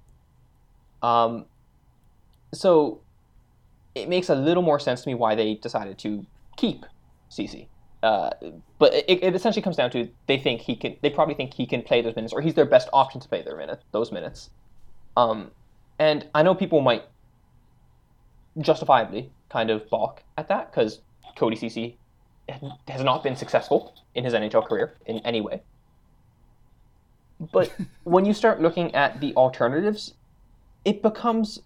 Um, so it makes a little more sense to me why they decided to keep Ceci. Uh, but it, it essentially comes down to they think he can. They probably think he can play those minutes, or he's their best option to play their minute, those minutes. Um, and I know people might justifiably kind of balk at that because Cody Ceci has not been successful in his NHL career in any way. But when you start looking at the alternatives, it becomes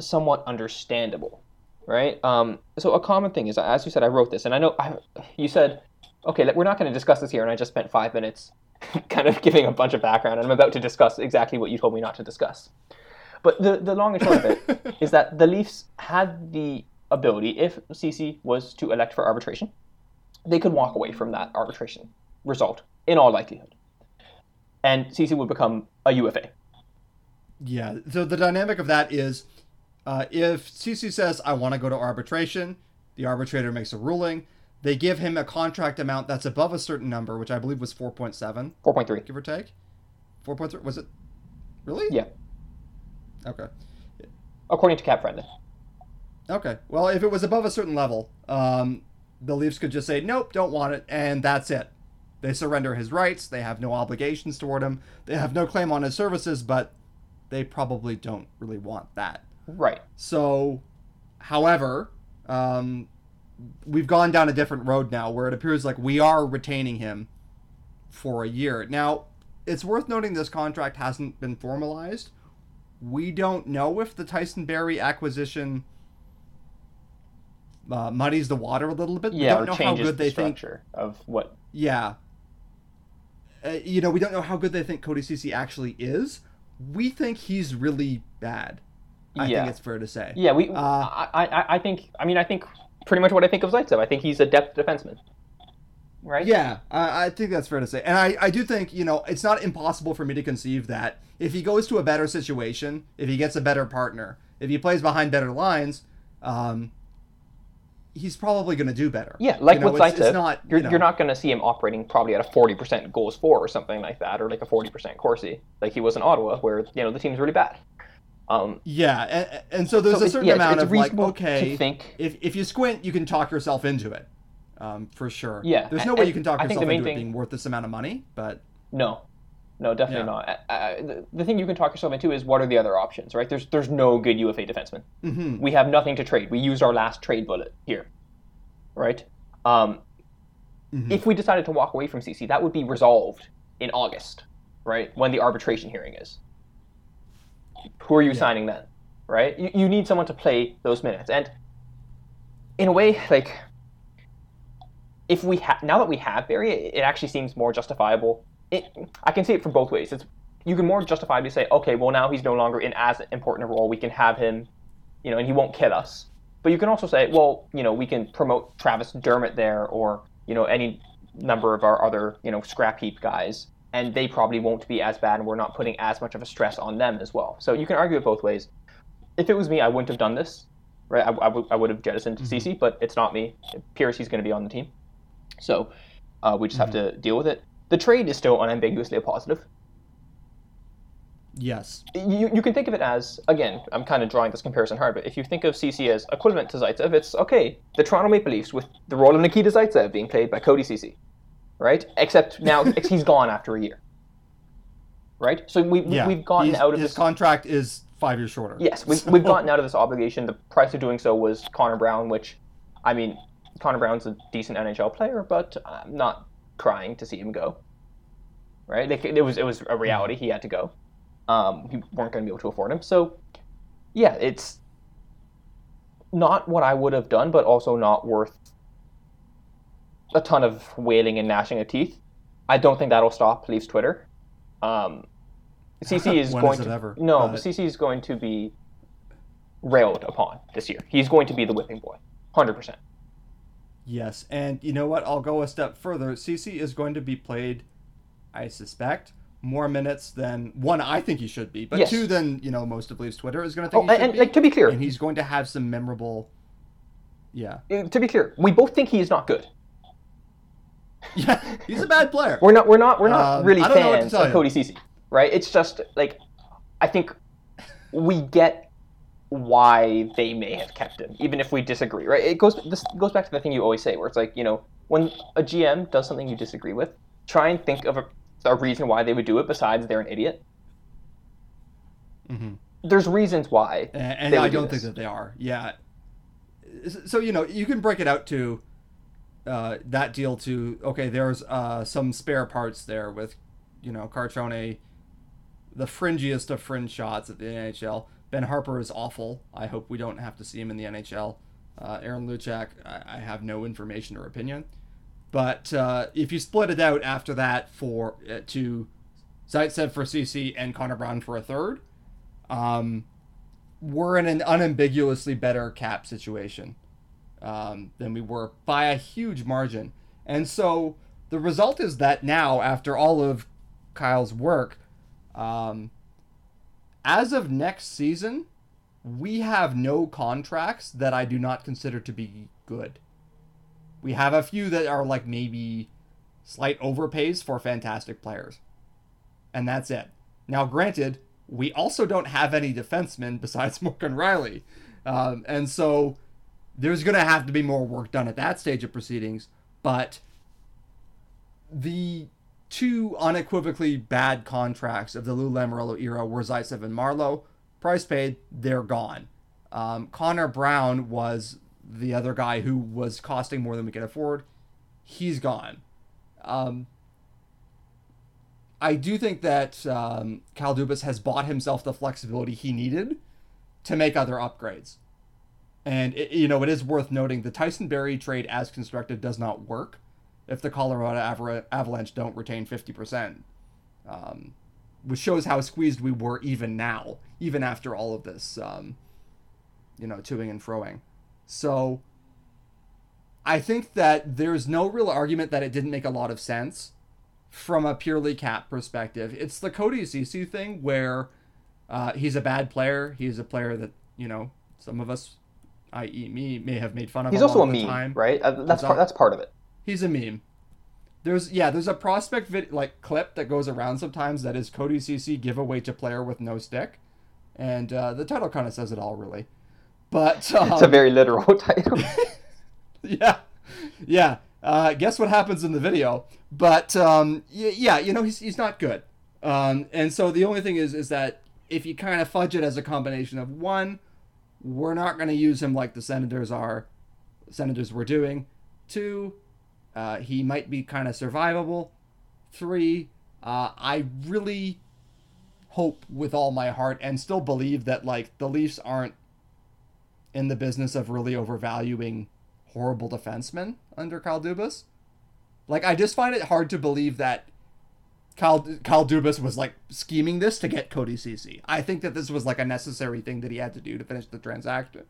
somewhat understandable, right? Um, so a common thing is, as you said, I wrote this, and I know I, you said, okay, we're not going to discuss this here, and I just spent five minutes kind of giving a bunch of background, and I'm about to discuss exactly what you told me not to discuss. But the, the long and short of it is that the Leafs had the ability, if Ceci was to elect for arbitration, they could walk away from that arbitration result in all likelihood. And Ceci would become a UFA. Yeah. So the dynamic of that is, uh, if Ceci says I want to go to arbitration, the arbitrator makes a ruling. They give him a contract amount that's above a certain number, which I believe was four point seven, 4.3. give or take. Four point three was it? Really? Yeah. Okay. According to Cap Friendly. Okay. Well, if it was above a certain level, um, the Leafs could just say nope, don't want it, and that's it. They surrender his rights. They have no obligations toward him. They have no claim on his services, but they probably don't really want that. Right. So, however, um, we've gone down a different road now where it appears like we are retaining him for a year. Now, it's worth noting this contract hasn't been formalized. We don't know if the Tyson Barrie acquisition uh, muddies the water a little bit. we Yeah, don't or know how good the they think. of what. Yeah. Uh, you know, we don't know how good they think Cody Ceci actually is. We think he's really bad. I Yeah. think it's fair to say. Yeah, we. Uh, I, I, I think. I mean, I think pretty much what I think of Zaitsev. I think he's a depth defenseman. Right? Yeah, I, I think that's fair to say. And I, I do think, you know, it's not impossible for me to conceive that if he goes to a better situation, if he gets a better partner, if he plays behind better lines, um, he's probably going to do better. Yeah, like you know, with it's, Zaitsev, it's not, you're, you know, you're not going to see him operating probably at a 40% goals for or something like that, or like a 40% Corsi, like he was in Ottawa, where you know the team's really bad. Um, Yeah, and, and so there's So a certain yeah, amount of like, okay, think- if if you squint, you can talk yourself into it, um, for sure. Yeah, there's no and- way you can talk yourself into it being worth this amount of money, but no, no, definitely Yeah. not. Uh, uh, the, the thing you can talk yourself into is what are the other options, right? There's there's no good UFA defenseman. mhm. We have nothing to trade. We used our last trade bullet here, right? Um, Mhm. If we decided to walk away from Ceci, that would be resolved in August, right? When the arbitration hearing is. Who are you signing then, right? You, you need someone to play those minutes, and in a way, like if we have now that we have Barrie, it actually seems more justifiable. It, I can see it from both ways. It's you can more justifiably say, okay, well now he's no longer in as important a role. We can have him, you know, and he won't kill us. But you can also say, well, you know, we can promote Travis Dermott there, or you know, any number of our other, you know, scrap heap guys, and they probably won't be as bad, and we're not putting as much of a stress on them as well. So you can argue it both ways. If it was me, I wouldn't have done this, right? I, I, would- I would have jettisoned Ceci, but it's not me. It appears he's going to be on the team, so uh, we just have to deal with it. The trade is still unambiguously a positive. yes, you, you can think of it as again i'm kind of drawing this comparison hard but if you think of ceci as equivalent to zaitsev it's okay the toronto maple leafs with the role of nikita zaitsev being played by cody ceci right except now he's gone after a year right so we, yeah. we've gotten He's- out of his this contract is five years shorter. yes we've, So- we've gotten out of this obligation the price of doing so was connor brown which i mean connor brown's a decent nhl player but i'm not crying to see him go. Right? Like, it was it was a reality. He had to go. Um, we weren't going to be able to afford him. So yeah it's not what i would have done but also not worth a ton of wailing and gnashing of teeth. I don't think that'll stop leafs twitter. Um, ceci is going is to ever? no But- ceci is going to be railed upon this year. He's going to be the whipping boy. 100% Yes, and you know what? I'll go a step further. Ceci is going to be played, I suspect, more minutes than one. I think he should be, but Yes. two than you know most of Leafs Twitter is going to oh, think he and, and like to be clear and he's going to have some memorable. Yeah, uh, to be clear we both think he is not good yeah, he's a bad player. We're not. We're not. We're not Um, really I don't know fans of. Cody Ceci, right? It's just like I think we get why they may have kept him, even if we disagree, right? It goes. This goes back to the thing you always say, where it's like you know when a GM does something you disagree with, try and think of a, a reason why they would do it besides they're an idiot. Mhm. There's reasons why. and, and I do don't think that they are. Yeah. So you know you can break it out to uh, that deal to okay. There's uh, some spare parts there with you know Carcone, the fringiest of fringe shots at the NHL. Ben Harper is awful. I hope we don't have to see him in the NHL. Uh, Aaron Luchuk, I, I have no information or opinion. But uh, if you split it out after that for uh, to Zaitsev for Ceci and Connor Brown for a third, um, we're in an unambiguously better cap situation um, than we were by a huge margin. And so the result is that now, after all of Kyle's work, um, as of next season, we have no contracts that I do not consider to be good. We have a few that are like maybe slight overpays for fantastic players. And that's it. Now, granted, we also don't have any defensemen besides Morgan Rielly. Um, and so there's going to have to be more work done at that stage of proceedings. But the two unequivocally bad contracts of the Lou Lamoriello era were Zaitsev and Marleau. Price paid, they're gone. Um, Connor Brown was the other guy who was costing more than we could afford. He's gone. Um, I do think that um, Kyle Dubas has bought himself the flexibility he needed to make other upgrades. And it, you know, it is worth noting the Tyson Barrie trade as constructed does not work if the Colorado Ava- Avalanche don't retain 50%. Um, which shows how squeezed we were even now, even after all of this, um, you know, toing and froing. So I think that there's no real argument that it didn't make a lot of sense from a purely cap perspective. It's the Cody Ceci thing where uh, he's a bad player. He's a player that you know some of us, i.e., me, may have made fun of. He's also a lot of the meme, time. right? Uh, that's part, that's part of it. He's a meme. There's yeah, there's a prospect vid- like clip that goes around sometimes that is Cody Ceci giveaway to player with no stick, and uh, the title kind of says it all really. But um, It's a very literal title. yeah, yeah. Uh, guess what happens in the video? But um, yeah, you know he's he's not good. Um, and so the only thing is is that if you kind of fudge it as a combination of one, we're not going to use him like the Senators are, Senators were doing. Two, uh, he might be kind of survivable. Three, uh, I really hope with all my heart and still believe that like the Leafs aren't in the business of really overvaluing horrible defensemen under Kyle Dubas. Like I just find it hard to believe that Kyle Kyle Dubas was like scheming this to get Cody Ceci. I think that this was like a necessary thing that he had to do to finish the transaction.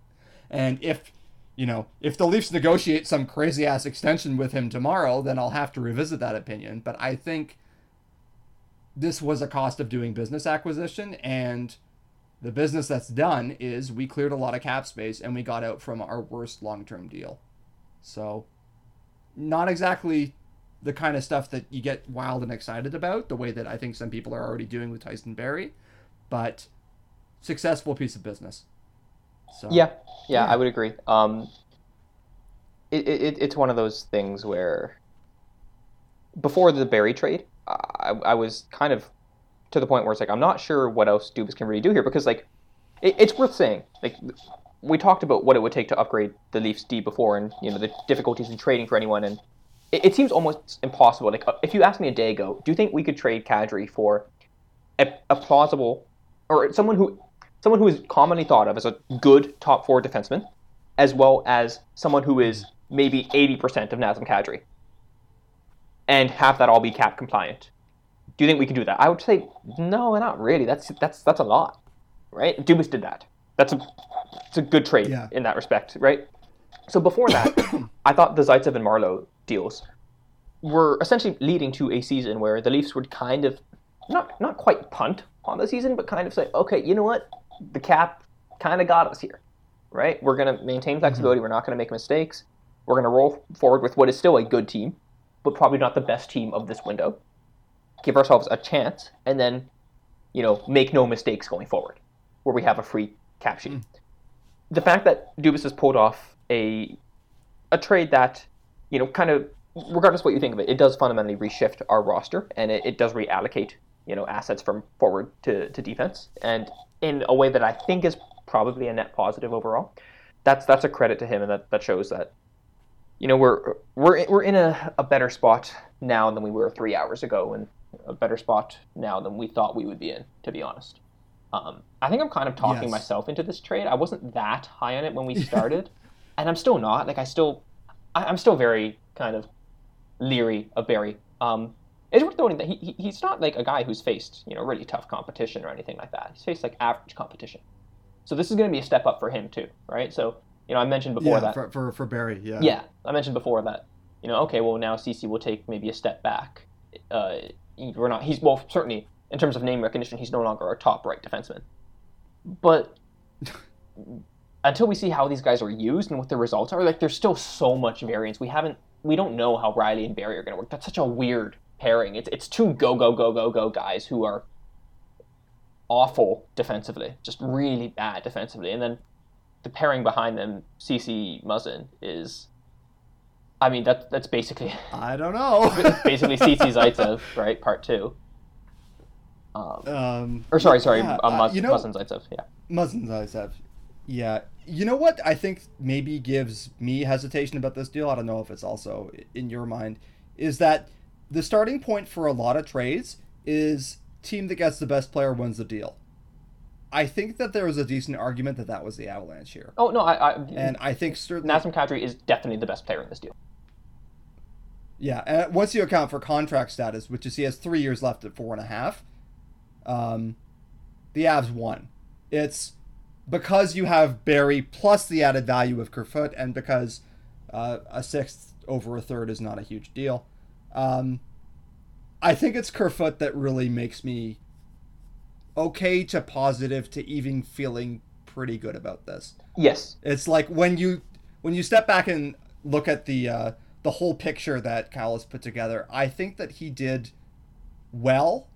And if you know, if the Leafs negotiate some crazy ass extension with him tomorrow, then I'll have to revisit that opinion. But I think this was a cost of doing business acquisition and the business that's done is we cleared a lot of cap space and we got out from our worst long-term deal. So not exactly the kind of stuff that you get wild and excited about, the way that I think some people are already doing with Tyson Barrie, but successful piece of business. So Yeah, yeah, Yeah. I would agree. Um, it, it, it's one of those things where before the Barrie trade, I, I was kind of to the point where it's like I'm not sure what else Dubas can really do here because like it, it's worth saying like we talked about what it would take to upgrade the Leafs D before and you know the difficulties in trading for anyone and it, it seems almost impossible. Like uh, if you asked me a day ago, do you think we could trade Kadri for a, a plausible or someone who someone who is commonly thought of as a good top four defenseman, as well as someone who is maybe 80% of Nazem Kadri, and have that all be cap compliant. Do you think we can do that? I would say no, not really. That's that's that's a lot, right? Dubas did that. That's a it's a good trade Yeah. in that respect, right? So before that, I thought the Zaitsev and Marleau deals were essentially leading to a season where the Leafs would kind of not not quite punt on the season, but kind of say, okay, you know what, the cap kind of got us here, right? We're gonna maintain mm-hmm. flexibility. We're not gonna make mistakes. We're gonna roll forward with what is still a good team, but probably not the best team of this window. Give ourselves a chance, and then, you know, make no mistakes going forward, where we have a free cap sheet. Mm. The fact that Dubas has pulled off a a trade that, you know, kind of regardless of what you think of it, it does fundamentally reshift our roster and it, it does reallocate, you know, assets from forward to, to defense and in a way that I think is probably a net positive overall. That's that's a credit to him and that, that shows that you know we're we're we're in a, a better spot now than we were three hours ago and a better spot now than we thought we would be in, to be honest. Um, I think I'm kind of talking Yes. myself into this trade. I wasn't that high on it when we started, and I'm still not. Like I still, I, I'm still very kind of leery of Barrie. Um, it's worth noting that he, he he's not like a guy who's faced you know really tough competition or anything like that. He's faced like average competition. So this is going to be a step up for him too, right? So you know I mentioned before yeah, that for, for for Barrie, yeah. yeah, I mentioned before that you know okay, well now Ceci will take maybe a step back. Uh, we're not. He's well certainly in terms of name recognition, he's no longer our top right defenseman. But until we see how these guys are used and what the results are, like there's still so much variance. We haven't. We don't know how Rielly and Barrie are going to work. That's such a weird pairing. It's it's two go go go go go guys who are awful defensively, just really bad defensively, and then the pairing behind them, Ceci Muzzin, is. I mean that that's basically I don't know. basically Ceci Zaitsev, right? Part two. Um, um, or sorry, sorry, yeah, uh, uh, you know- Muzzin Zaitsev. Yeah. Muzzin Zaitsev. Yeah. You know what I think maybe gives me hesitation about this deal? I don't know if it's also in your mind. Is that the starting point for a lot of trades is team that gets the best player wins the deal. I think that there was a decent argument that that was the Avalanche here. Oh no, I, I And I think certainly. Nazem Kadri is definitely the best player in this deal. Yeah, and once you account for contract status, which is he has three years left at four and a half, um, the Avs won. It's because you have Barrie plus the added value of Kerfoot, and because Uh, a sixth over a third is not a huge deal. Um, I think it's Kerfoot that really makes me okay to positive to even feeling pretty good about this. Yes. It's like when you when you step back and look at the uh, the whole picture that Kyle has put together, I think that he did well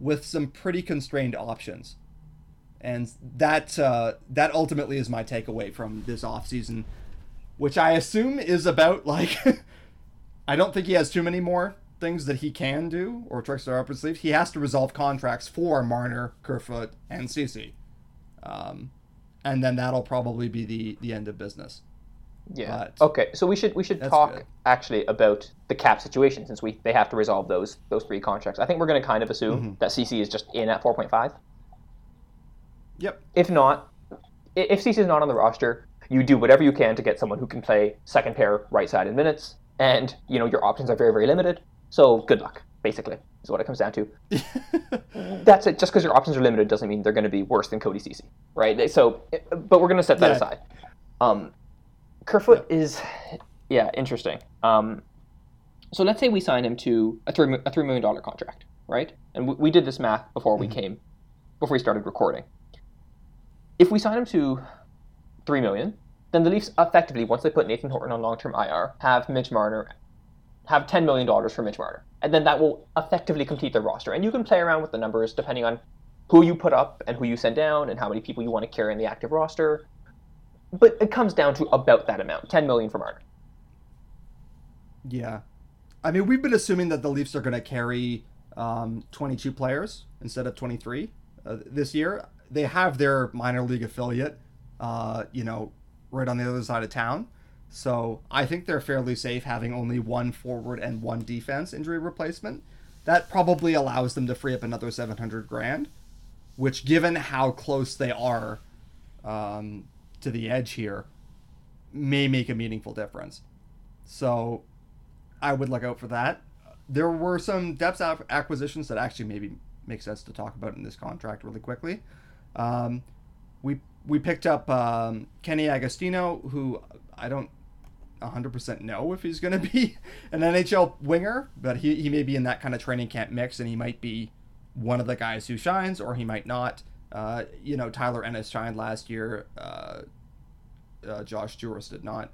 with some pretty constrained options. And that uh, that ultimately is my takeaway from this offseason, which I assume is about like I don't think he has too many more things that he can do or tricks that are up his sleeve. He has to resolve contracts for Marner, Kerfoot, and Ceci. Um, and then that'll probably be the the end of business. Yeah. But okay, so we should we should talk good. actually about the cap situation since we they have to resolve those those three contracts. I think we're going to kind of assume mm-hmm. that Ceci is just in at 4.5. Yep. If not, if Ceci is not on the roster, you do whatever you can to get someone who can play second pair right side in minutes, and you know your options are very very limited. So good luck, basically, is what it comes down to. That's it. Just because your options are limited doesn't mean they're going to be worse than Cody Ceci, right? So, but we're going to set that yeah. aside. Um, Kerfoot yeah. is, yeah, interesting. Um, so let's say we sign him to a three a three million dollar contract, right? And we, we did this math before mm-hmm. we came, before we started recording. If we sign him to three million, then the Leafs effectively, once they put Nathan Horton on long term IR, have Mitch Marner, have ten million dollars for Mitch Marner, and then that will effectively complete their roster. And you can play around with the numbers depending on who you put up and who you send down, and how many people you want to carry in the active roster but it comes down to about that amount 10 million for Marner. Yeah. I mean, we've been assuming that the Leafs are going to carry um, 22 players instead of 23 uh, this year. They have their minor league affiliate, uh, you know, right on the other side of town. So I think they're fairly safe having only one forward and one defense injury replacement. That probably allows them to free up another 700 grand, which, given how close they are um, to the edge here may make a meaningful difference. So I would look out for that. There were some depth acquisitions that actually maybe make sense to talk about in this contract really quickly. Um, we we picked up um, Kenny Agostino, who I don't 100% know if he's going to be an NHL winger, but he, he may be in that kind of training camp mix, and he might be one of the guys who shines, or he might not. Uh, you know, Tyler Ennis shined last year. Uh, uh, Josh Jooris did not.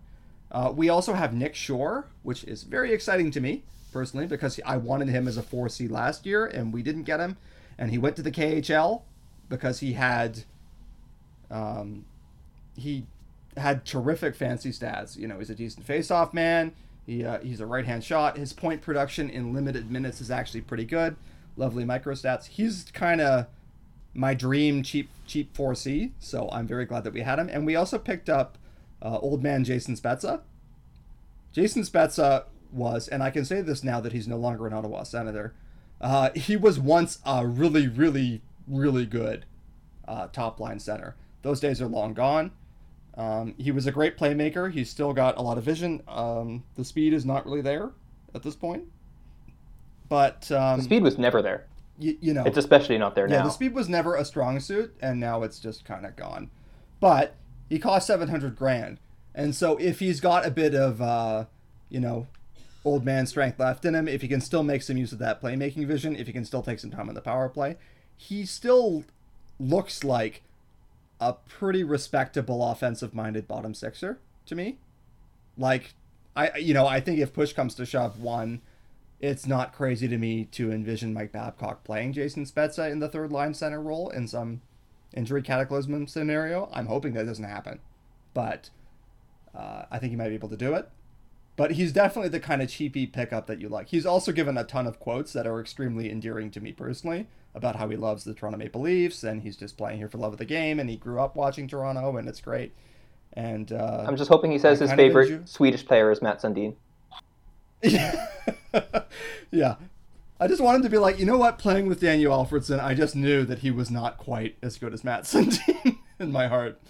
Uh, we also have Nick Shore, which is very exciting to me personally because I wanted him as a 4C last year and we didn't get him. And he went to the KHL because he had um, he had terrific fancy stats. You know, he's a decent face-off man. He, uh, he's a right-hand shot. His point production in limited minutes is actually pretty good. Lovely micro stats. He's kind of my dream cheap cheap 4C, so I'm very glad that we had him. And we also picked up uh, old man Jason Spezza. Jason Spezza was, and I can say this now that he's no longer an Ottawa Senator, uh, he was once a really, really, really good uh, top line center. Those days are long gone. Um, he was a great playmaker. He's still got a lot of vision. Um, the speed is not really there at this point. But um, the speed was never there. Y- you know, it's especially not there yeah, now. the speed was never a strong suit, and now it's just kind of gone. But he costs 700 grand. And so if he's got a bit of, uh, you know, old man strength left in him, if he can still make some use of that playmaking vision, if he can still take some time on the power play, he still looks like a pretty respectable offensive minded bottom sixer to me. Like, I, you know, I think if push comes to shove, one, it's not crazy to me to envision Mike Babcock playing Jason Spezza in the third line center role in some injury cataclysm scenario. I'm hoping that doesn't happen, but uh, I think he might be able to do it. But he's definitely the kind of cheapy pickup that you like. He's also given a ton of quotes that are extremely endearing to me personally about how he loves the Toronto Maple Leafs and he's just playing here for love of the game and he grew up watching Toronto and it's great. And uh, I'm just hoping he says his favorite Swedish player is Mats Sundin. yeah, I just wanted to be like, you know what? Playing with Daniel Alfredsson, I just knew that he was not quite as good as Mats Sundin in my heart.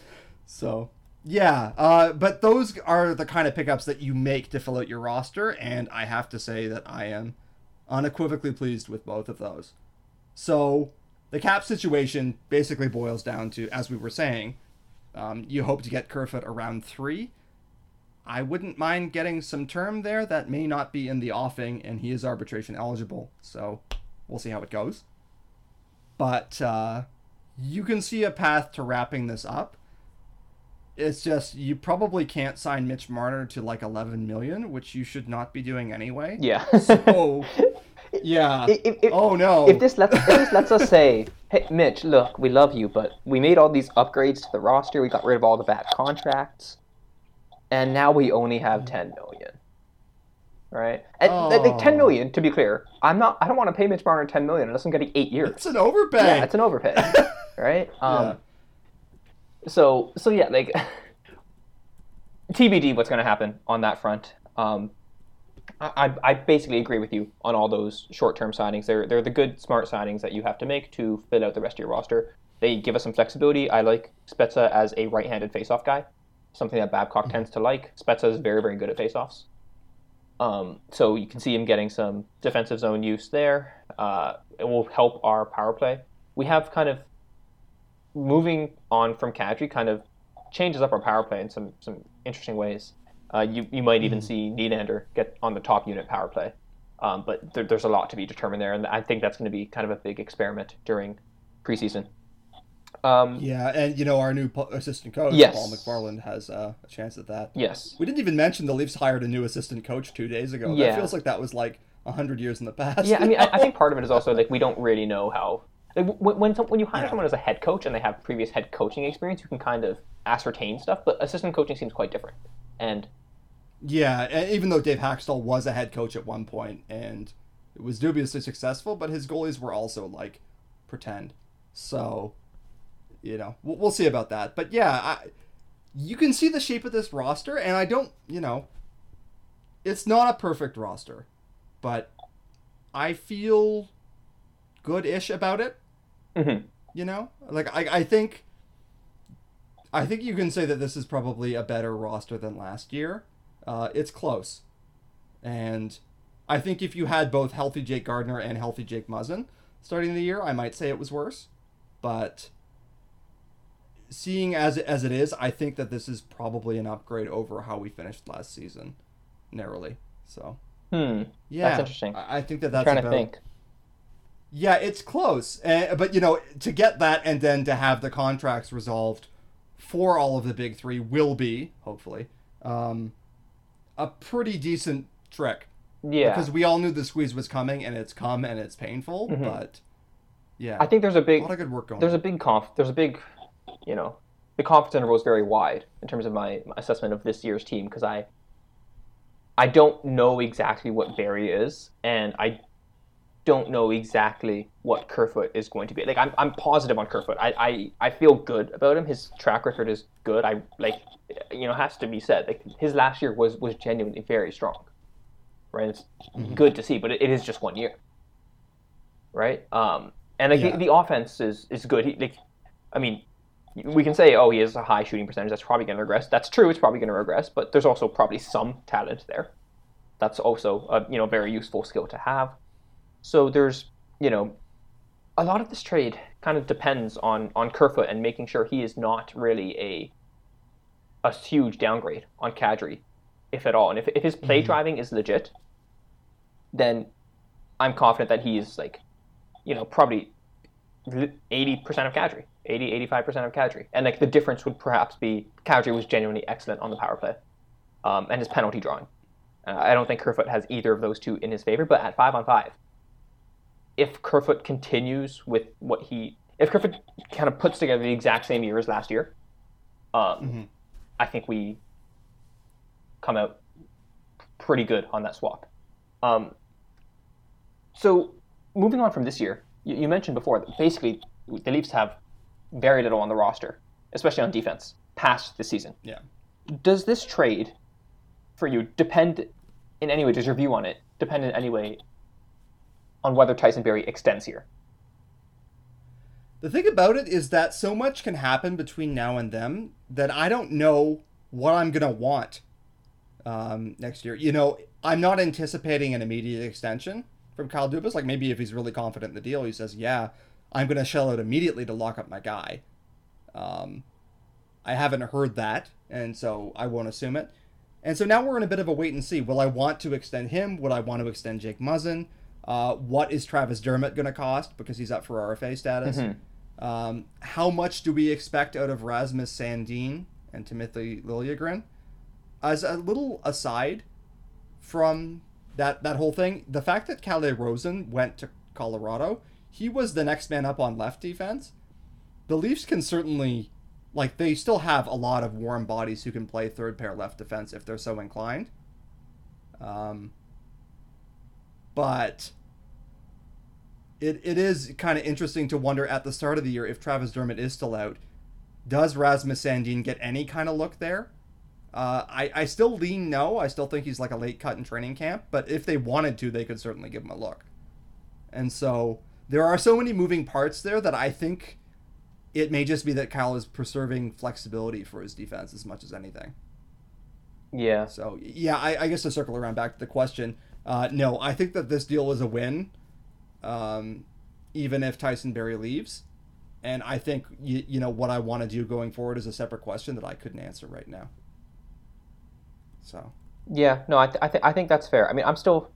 So yeah, uh, but those are the kind of pickups that you make to fill out your roster, and I have to say that I am unequivocally pleased with both of those. So the cap situation basically boils down to, as we were saying, um, you hope to get Kerfoot around three. I wouldn't mind getting some term there that may not be in the offing, and he is arbitration eligible. So we'll see how it goes. But uh, you can see a path to wrapping this up. It's just you probably can't sign Mitch Marner to like 11 million, which you should not be doing anyway. Yeah. So, yeah. If, if, oh no. If this lets if this lets us say, hey Mitch, look, we love you, but we made all these upgrades to the roster. We got rid of all the bad contracts, and now we only have 10 million. Right? And like 10 Oh. million, to be clear, I'm not. I don't want to pay Mitch Marner 10 million unless I'm getting eight years. it's an overpay. Yeah, it's an overpay, right? Um, Yeah. So so yeah, like TBD, what's going to happen on that front? Um, I, I basically agree with you on all those short-term signings. They're they're the good, smart signings that you have to make to fill out the rest of your roster. They give us some flexibility. I like Spezza as a right-handed face-off guy, something that Babcock tends to like. Spezza is very very good at face-offs. Um, so you can see him getting some defensive zone use there. Uh, it will help our power play. We have kind of moving on from Kadri kind of changes up our power play in some some interesting ways. Uh, you you might even see Nylander get on the top unit power play, um, but there, there's a lot to be determined there, and I think that's going to be kind of a big experiment during preseason. Um, Yeah, and you know our new assistant coach, Yes. Paul McFarland, has uh, a chance at that. Yes. We didn't even mention the Leafs hired a new assistant coach two days ago. Yeah. That feels like that was like hundred years in the past. Yeah, I mean, I, I think part of it is also like we don't really know how. Like when when, some, when you hire Yeah. someone as a head coach and they have previous head coaching experience, you can kind of ascertain stuff. But assistant coaching seems quite different. And Yeah, even though Dave Hakstol was a head coach at one point and it was dubiously successful, but his goalies were also like pretend. So, you know, we'll, we'll see about that. But yeah, I, you can see the shape of this roster, and I don't, you know, it's not a perfect roster, but I feel good-ish about it. Mhm. You know, like I, I think, I think you can say that this is probably a better roster than last year. Uh, it's close, and I think if you had both healthy Jake Gardiner and healthy Jake Muzzin starting the year, I might say it was worse. But seeing as as it is, I think that this is probably an upgrade over how we finished last season, narrowly. So hmm, yeah, interesting. I, I think that that's trying about, to think. Yeah, it's close. Uh, but, you know, to get that and then to have the contracts resolved for all of the big three will be, hopefully, um, a pretty decent trick. Yeah, Because we all knew the squeeze was coming and it's come and it's painful. Mhm. But, yeah. I think there's a a big lot of good work going there's on. a big conf there's a big you know the confidence interval is very wide in terms of my, my assessment of this year's team because I I don't know exactly what Barrie is and I don't know exactly what Kerfoot is going to be. Like I'm, I'm positive on Kerfoot. I, I, I feel good about him. His track record is good. I like you know has to be said. Like his last year was was genuinely very strong. Right? It's Mhm. good to see, but it, it is just one year. Right? Um and like Yeah. the, the offense is is good. He, like I mean, we can say, oh, he has a high shooting percentage. That's probably going to regress. That's true. It's probably going to regress, but there's also probably some talent there. That's also a you know very useful skill to have. So there's you know a lot of this trade kind of depends on on Kerfoot and making sure he is not really a a huge downgrade on Kadri, if at all. And if if his play Mhm. driving is legit, then I'm confident that he is like, you know, probably eighty percent of Kadri, 80, 85 percent of Kadri, and like the difference would perhaps be Kadri was genuinely excellent on the power play, um, and his penalty drawing. Uh, I don't think Kerfoot has either of those two in his favor, but at five on five, if Kerfoot continues with what he, if Kerfoot kind of puts together the exact same year as last year, um, Mhm. I think we come out pretty good on that swap. Um, so moving on from this year, you, you mentioned before that basically the Leafs have very little on the roster, especially on defense, past this season. Yeah. Does this trade for you depend in any way? Does your view on it depend in any way on whether Tyson Barrie extends here? The thing about it is that so much can happen between now and then that I don't know what I'm gonna want um, next year. You know, I'm not anticipating an immediate extension from Kyle Dubas. Like maybe if he's really confident in the deal, he says, "Yeah, I'm gonna shell out immediately to lock up my guy." Um, I haven't heard that, and so I won't assume it. And so now we're in a bit of a wait and see. Will I want to extend him? Would I want to extend Jake Muzzin? Uh, what is Travis Dermott going to cost because he's up for RFA status? Mm-hmm. Um, how much do we expect out of Rasmus Sandin and Timothy Liljegren? As a little aside from that that whole thing, the fact that Calle Rosen went to Colorado, he was the next man up on left defense. The Leafs can certainly like they still have a lot of warm bodies who can play third pair left defense if they're so inclined. Um, but it, it is kind of interesting to wonder at the start of the year if Travis Dermott is still out. Does Rasmus Sandin get any kind of look there? Uh, I, I still lean no. I still think he's like a late cut in training camp, but if they wanted to, they could certainly give him a look. And so there are so many moving parts there that I think it may just be that Kyle is preserving flexibility for his defense as much as anything. Yeah. So yeah, I, I guess to circle around back to the question, uh, no, I think that this deal is a win, um, even if Tyson Barrie leaves, and I think you, you know what I want to do going forward is a separate question that I couldn't answer right now. So. Yeah, no, I, th- I, th- I think that's fair. I mean, I'm still,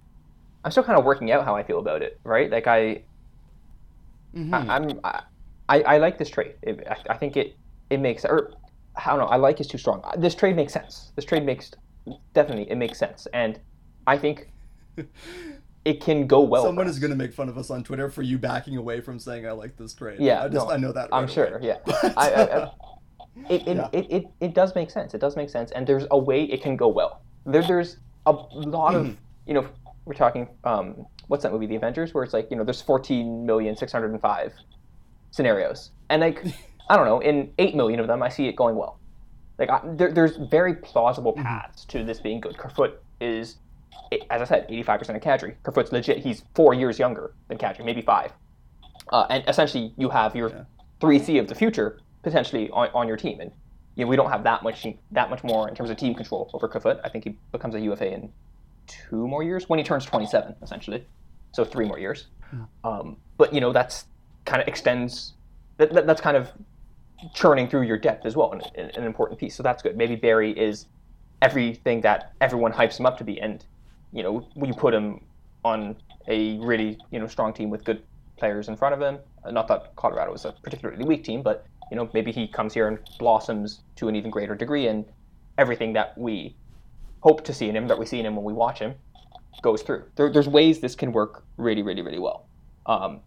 I'm still kind of working out how I feel about it, right? Like I, mm-hmm. I am I, I, I, like this trade. It, I, I, think it, it makes, or I don't know, I like is too strong. This trade makes sense. This trade makes, definitely, it makes sense. And I think it can go well. Someone is going to make fun of us on Twitter for you backing away from saying I like this trade. Yeah, I just no, I know that. Right I'm sure. Away. Yeah, I, I, it, it, yeah. it, it, it does make sense. It does make sense, and there's a way it can go well. There, there's a lot of Mm-hmm. you know we're talking um, what's that movie, The Avengers, where it's like you know there's 14 million 605 scenarios, and like I don't know, in eight million of them, I see it going well. Like I, there, there's very plausible Mm-hmm. paths to this being good. Kerfoot is, as I said, 85% of Kadri. Kerfoot's legit. He's four years younger than Kadri, maybe five. Uh, and essentially, you have your Yeah. three C of the future potentially on, on your team, and you know, we don't have that much that much more in terms of team control over Kerfoot. I think he becomes a UFA in two more years when he turns 27, essentially. So three more years. Um, but you know that's kind of extends. That, that, that's kind of churning through your depth as well, an, an important piece. So that's good. Maybe Barrie is everything that everyone hypes him up to be, and you know you put him on a really you know strong team with good players in front of him. Not that Colorado is a particularly weak team, but you know maybe he comes here and blossoms to an even greater degree, and everything that we hope to see in him, that we see in him when we watch him, goes through. There, there's ways this can work really, really, really well. Um,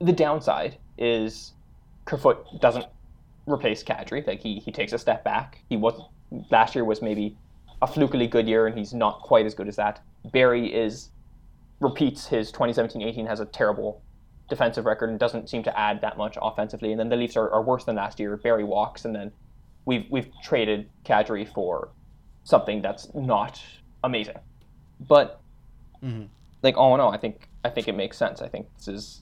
the downside is Kerfoot doesn't replace Kadri. Like he, he takes a step back. He was last year was maybe a flukily good year, and he's not quite as good as that. Barrie is repeats his 2017-18 has a terrible defensive record and doesn't seem to add that much offensively. And then the Leafs are, are worse than last year. Barrie walks, and then we've we've traded Kadri for something that's not amazing. But mm-hmm. like all in all, I think I think it makes sense. I think this is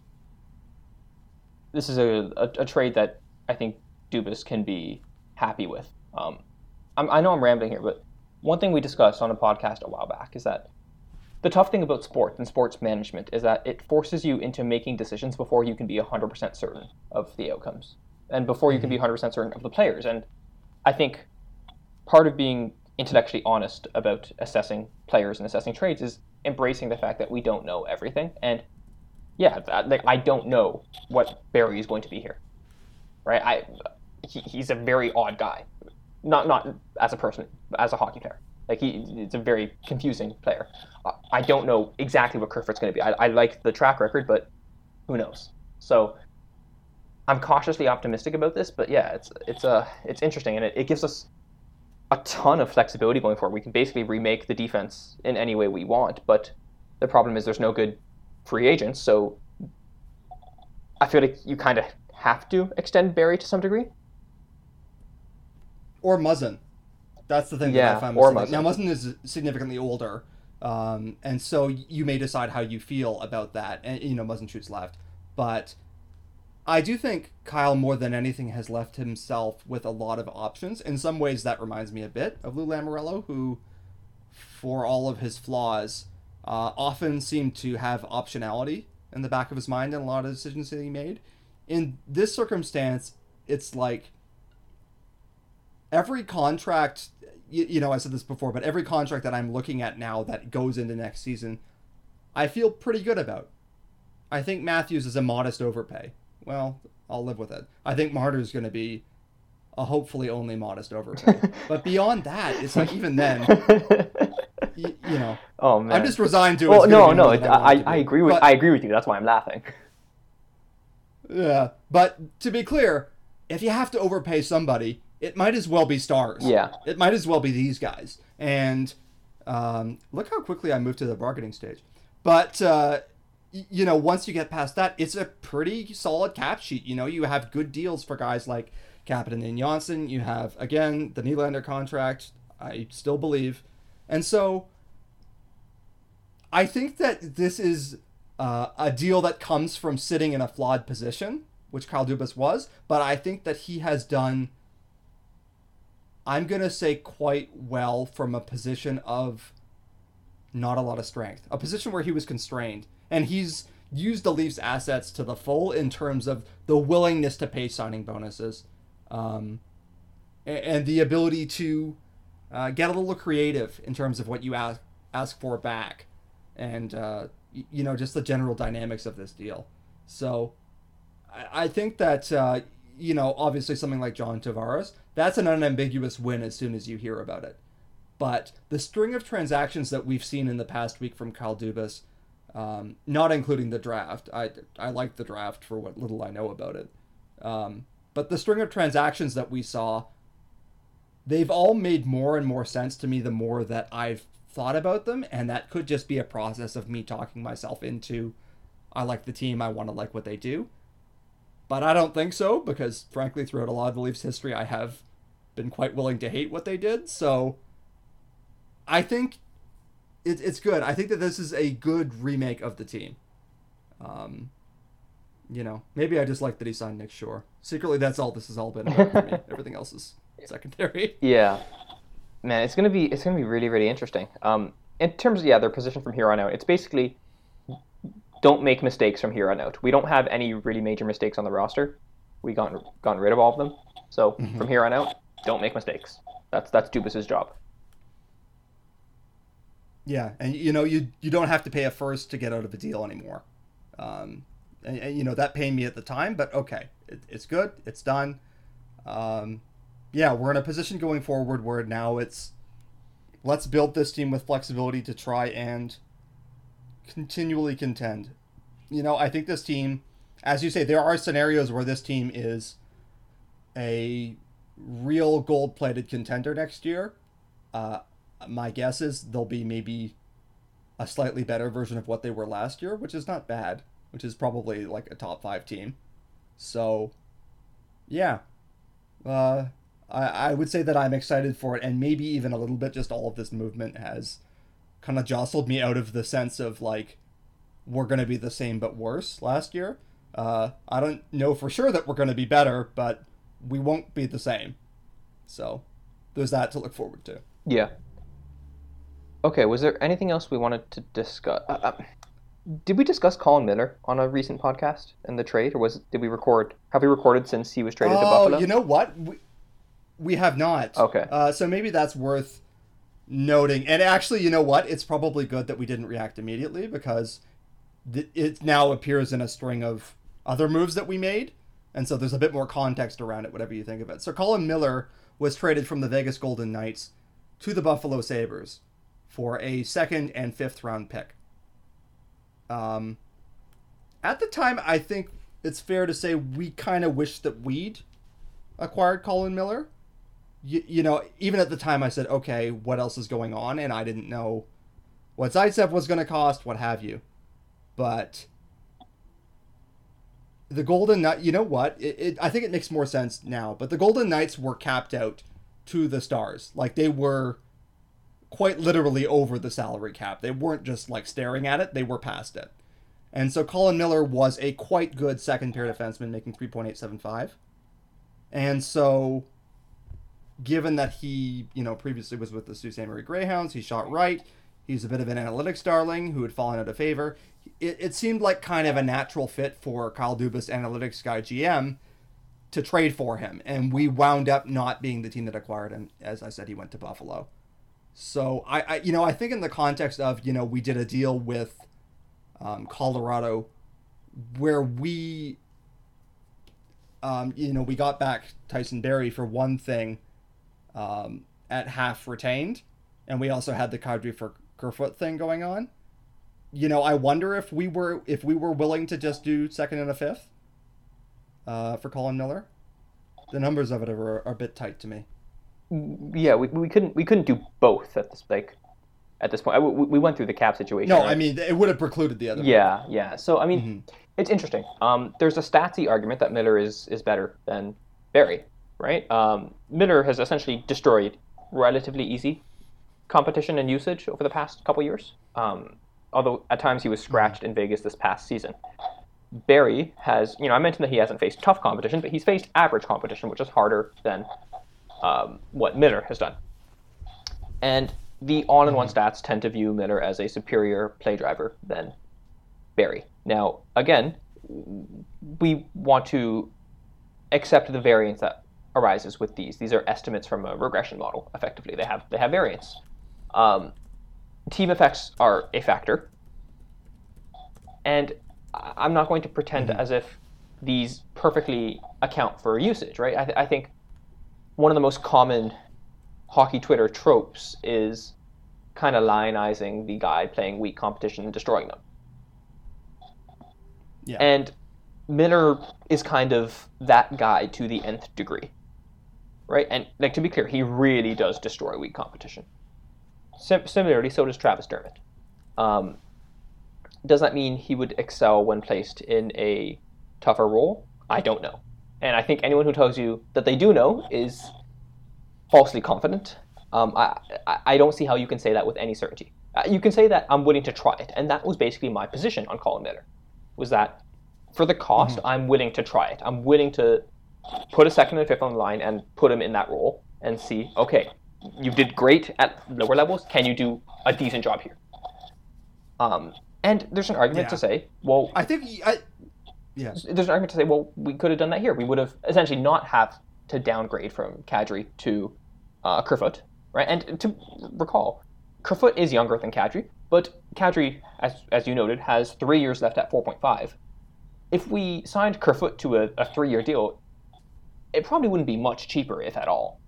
this is a, a, a trade that I think Dubas can be happy with. Um, I'm, I know I'm rambling here, but one thing we discussed on a podcast a while back is that the tough thing about sports and sports management is that it forces you into making decisions before you can be 100% certain of the outcomes and before you can be 100% mm-hmm. certain of the players. And I think part of being intellectually honest about assessing players and assessing trades is embracing the fact that we don't know everything. And yeah, that, like I don't know what Barrie is going to be here, right? I he, he's a very odd guy, not not as a person, as a hockey player. Like he, it's a very confusing player. I don't know exactly what Kerfoot's going to be. I, I like the track record, but who knows? So I'm cautiously optimistic about this. But yeah, it's it's uh, it's interesting, and it, it gives us a ton of flexibility going forward. We can basically remake the defense in any way we want, but the problem is there's no good free agents, so I feel like you kind of have to extend Barrie to some degree. Or Muzzin. That's the thing yeah, that I find. Or Muzzin. Muzzin. Now Muzzin is significantly older, um, and so you may decide how you feel about that. And you know, Muzzin shoots left, but I do think Kyle more than anything has left himself with a lot of options. In some ways, that reminds me a bit of Lou Lamoriello, who, for all of his flaws, uh, often seemed to have optionality in the back of his mind in a lot of decisions that he made. In this circumstance, it's like every contract you, you know, I said this before, but every contract that I'm looking at now that goes into next season, I feel pretty good about. I think Matthews is a modest overpay. Well, I'll live with it. I think Marner's going to be a hopefully only modest overpay. but beyond that, it's like even then, you, you know, Oh man. I'm just resigned to. It well, no, no. It, I, I, I agree with But- I agree with you. That's why I'm laughing. Yeah, but to be clear, if you have to overpay somebody, it might as well be stars. Yeah. It might as well be these guys. And um, look how quickly I moved to the bargaining stage. But uh, you know, once you get past that, it's a pretty solid cap sheet. You know, you have good deals for guys like Kapanen and Johnsson. You have again the Nylander contract. I still believe, and so I think that this is uh, a deal that comes from sitting in a flawed position, which Kyle Dubas was. But I think that he has done, I'm going to say, quite well from a position of not a lot of strength, a position where he was constrained. And he's used the Leafs' assets to the full in terms of the willingness to pay signing bonuses um, and the ability to uh, get a little creative in terms of what you ask, ask for back and uh, you know just the general dynamics of this deal. So I, I think that uh, you know obviously something like John Tavares that's an unambiguous win as soon as you hear about it. But the string of transactions that we've seen in the past week from Kyle Dubas, um, not including the draft, I I like the draft for what little I know about it. Um, but the string of transactions that we saw, they've all made more and more sense to me the more that I've thought about them, and that could just be a process of me talking myself into I like the team, I want to like what they do. But I don't think so because, frankly, throughout a lot of the Leafs' history, I have been quite willing to hate what they did. So I think it, it's good. I think that this is a good remake of the team. Um, you know, maybe I just like that he signed Nick Shore. Secretly, that's all this has all been about for me. Everything else is secondary. Yeah, man, it's gonna be it's gonna be really really interesting. Um, in terms of yeah, their position from here on out, it's basically don't make mistakes from here on out. We don't have any really major mistakes on the roster. We gotten gotten rid of all of them. So from here on out, don't make mistakes. That's that's Dubas's job. Yeah, and you know you you don't have to pay a first to get out of a deal anymore. Um, and, and, you know that pained me at the time, but okay, it, it's good, it's done. Um, yeah, we're in a position going forward where now it's let's build this team with flexibility to try and continually contend. You know, I think this team, as you say, there are scenarios where this team is a real gold-plated contender next year. Uh, my guess is they'll be maybe a slightly better version of what they were last year, which is not bad, which is probably like a top five team. So, yeah, uh, I, I would say that I'm excited for it, and maybe even a little bit just all of this movement has kind of jostled me out of the sense of like we're going to be the same but worse last year. Uh, I don't know for sure that we're going to be better, but we won't be the same. So, there's that to look forward to. Yeah. Okay. Was there anything else we wanted to discuss? Uh, uh, did we discuss Colin Miller on a recent podcast in the trade, or was did we record? Have we recorded since he was traded to Oh, Buffalo? you know what? We, we have not. Okay. Uh, so maybe that's worth noting. And actually, you know what? It's probably good that we didn't react immediately because th- it now appears in a string of other moves that we made. And so there's a bit more context around it, whatever you think of it. So Colin Miller was traded from the Vegas Golden Knights to the Buffalo Sabres for a second and fifth round pick. Um, at the time, I think it's fair to say we kind of wished that we'd acquired Colin Miller. You, you know, even at the time, I said, okay, what else is going on? And I didn't know what Zaitsev was going to cost, what have you. But the Golden Knight, you know what? It, it, I think it makes more sense now. But the Golden Knights were capped out to the Stars. Like they were quite literally over the salary cap. They weren't just like staring at it, they were past it. And so Colin Miller was a quite good second pair defenseman, making 3.875. And so, given that he, you know, previously was with the Sault Ste. Marie Greyhounds, he shot right. He's a bit of an analytics darling who had fallen out of favor. It, it seemed like kind of a natural fit for Kyle Dubas, analytics guy GM, to trade for him, and we wound up not being the team that acquired him. As I said, he went to Buffalo. So I, I you know, I think in the context of you know we did a deal with um, Colorado where we, um, you know, we got back Tyson Barrie for one thing, um, at half retained, and we also had the Kadri for Kerfoot thing going on. You know, I wonder if we were if we were willing to just do second and a fifth uh, for Colin Miller. The numbers of it are, are a bit tight to me. Yeah, we, we couldn't we couldn't do both at this like at this point. I, we, we went through the cap situation. No, right? I mean it would have precluded the other. Yeah, yeah. So I mean, Mhm. it's interesting. Um, there's a statsy argument that Miller is is better than Barrie, right? Um, Miller has essentially destroyed relatively easy competition and usage over the past couple years. Um, although at times he was scratched in Vegas this past season. Barrie has, you know, I mentioned that he hasn't faced tough competition, but he's faced average competition, which is harder than um, what Miller has done. And the on-and-one stats tend to view Miller as a superior play driver than Barrie. Now, again, we want to accept the variance that arises with these. These are estimates from a regression model. Effectively, they have they have variance. Um, team effects are a factor, and I'm not going to pretend as if these perfectly account for usage. Right? I, th- I think one of the most common hockey Twitter tropes is kind of lionizing the guy playing weak competition and destroying them. Yeah. And Miller is kind of that guy to the nth degree. Right? And like to be clear, he really does destroy weak competition. Sim- similarly, so does Travis Dermott. Um, does that mean he would excel when placed in a tougher role? I don't know. And I think anyone who tells you that they do know is falsely confident. Um, I, I, don't see how you can say that with any certainty. Uh, you can say that I'm willing to try it, and that was basically my position on Colin Miller. Was that for the cost, I'm willing to try it. I'm willing to put a second and fifth on the line and put him in that role and see, okay, you did great at lower levels. Can you do a decent job here? Um, and there's an argument Yeah. to say, well, I think I. Yeah. there's an argument to say, well, we could have done that here. We would have essentially not have to downgrade from Kadri to uh, Kerfoot, right? And to recall, Kerfoot is younger than Kadri, but Kadri, as, as you noted, has three years left at 4.5. If we signed Kerfoot to a, a three-year deal, it probably wouldn't be much cheaper, if at all.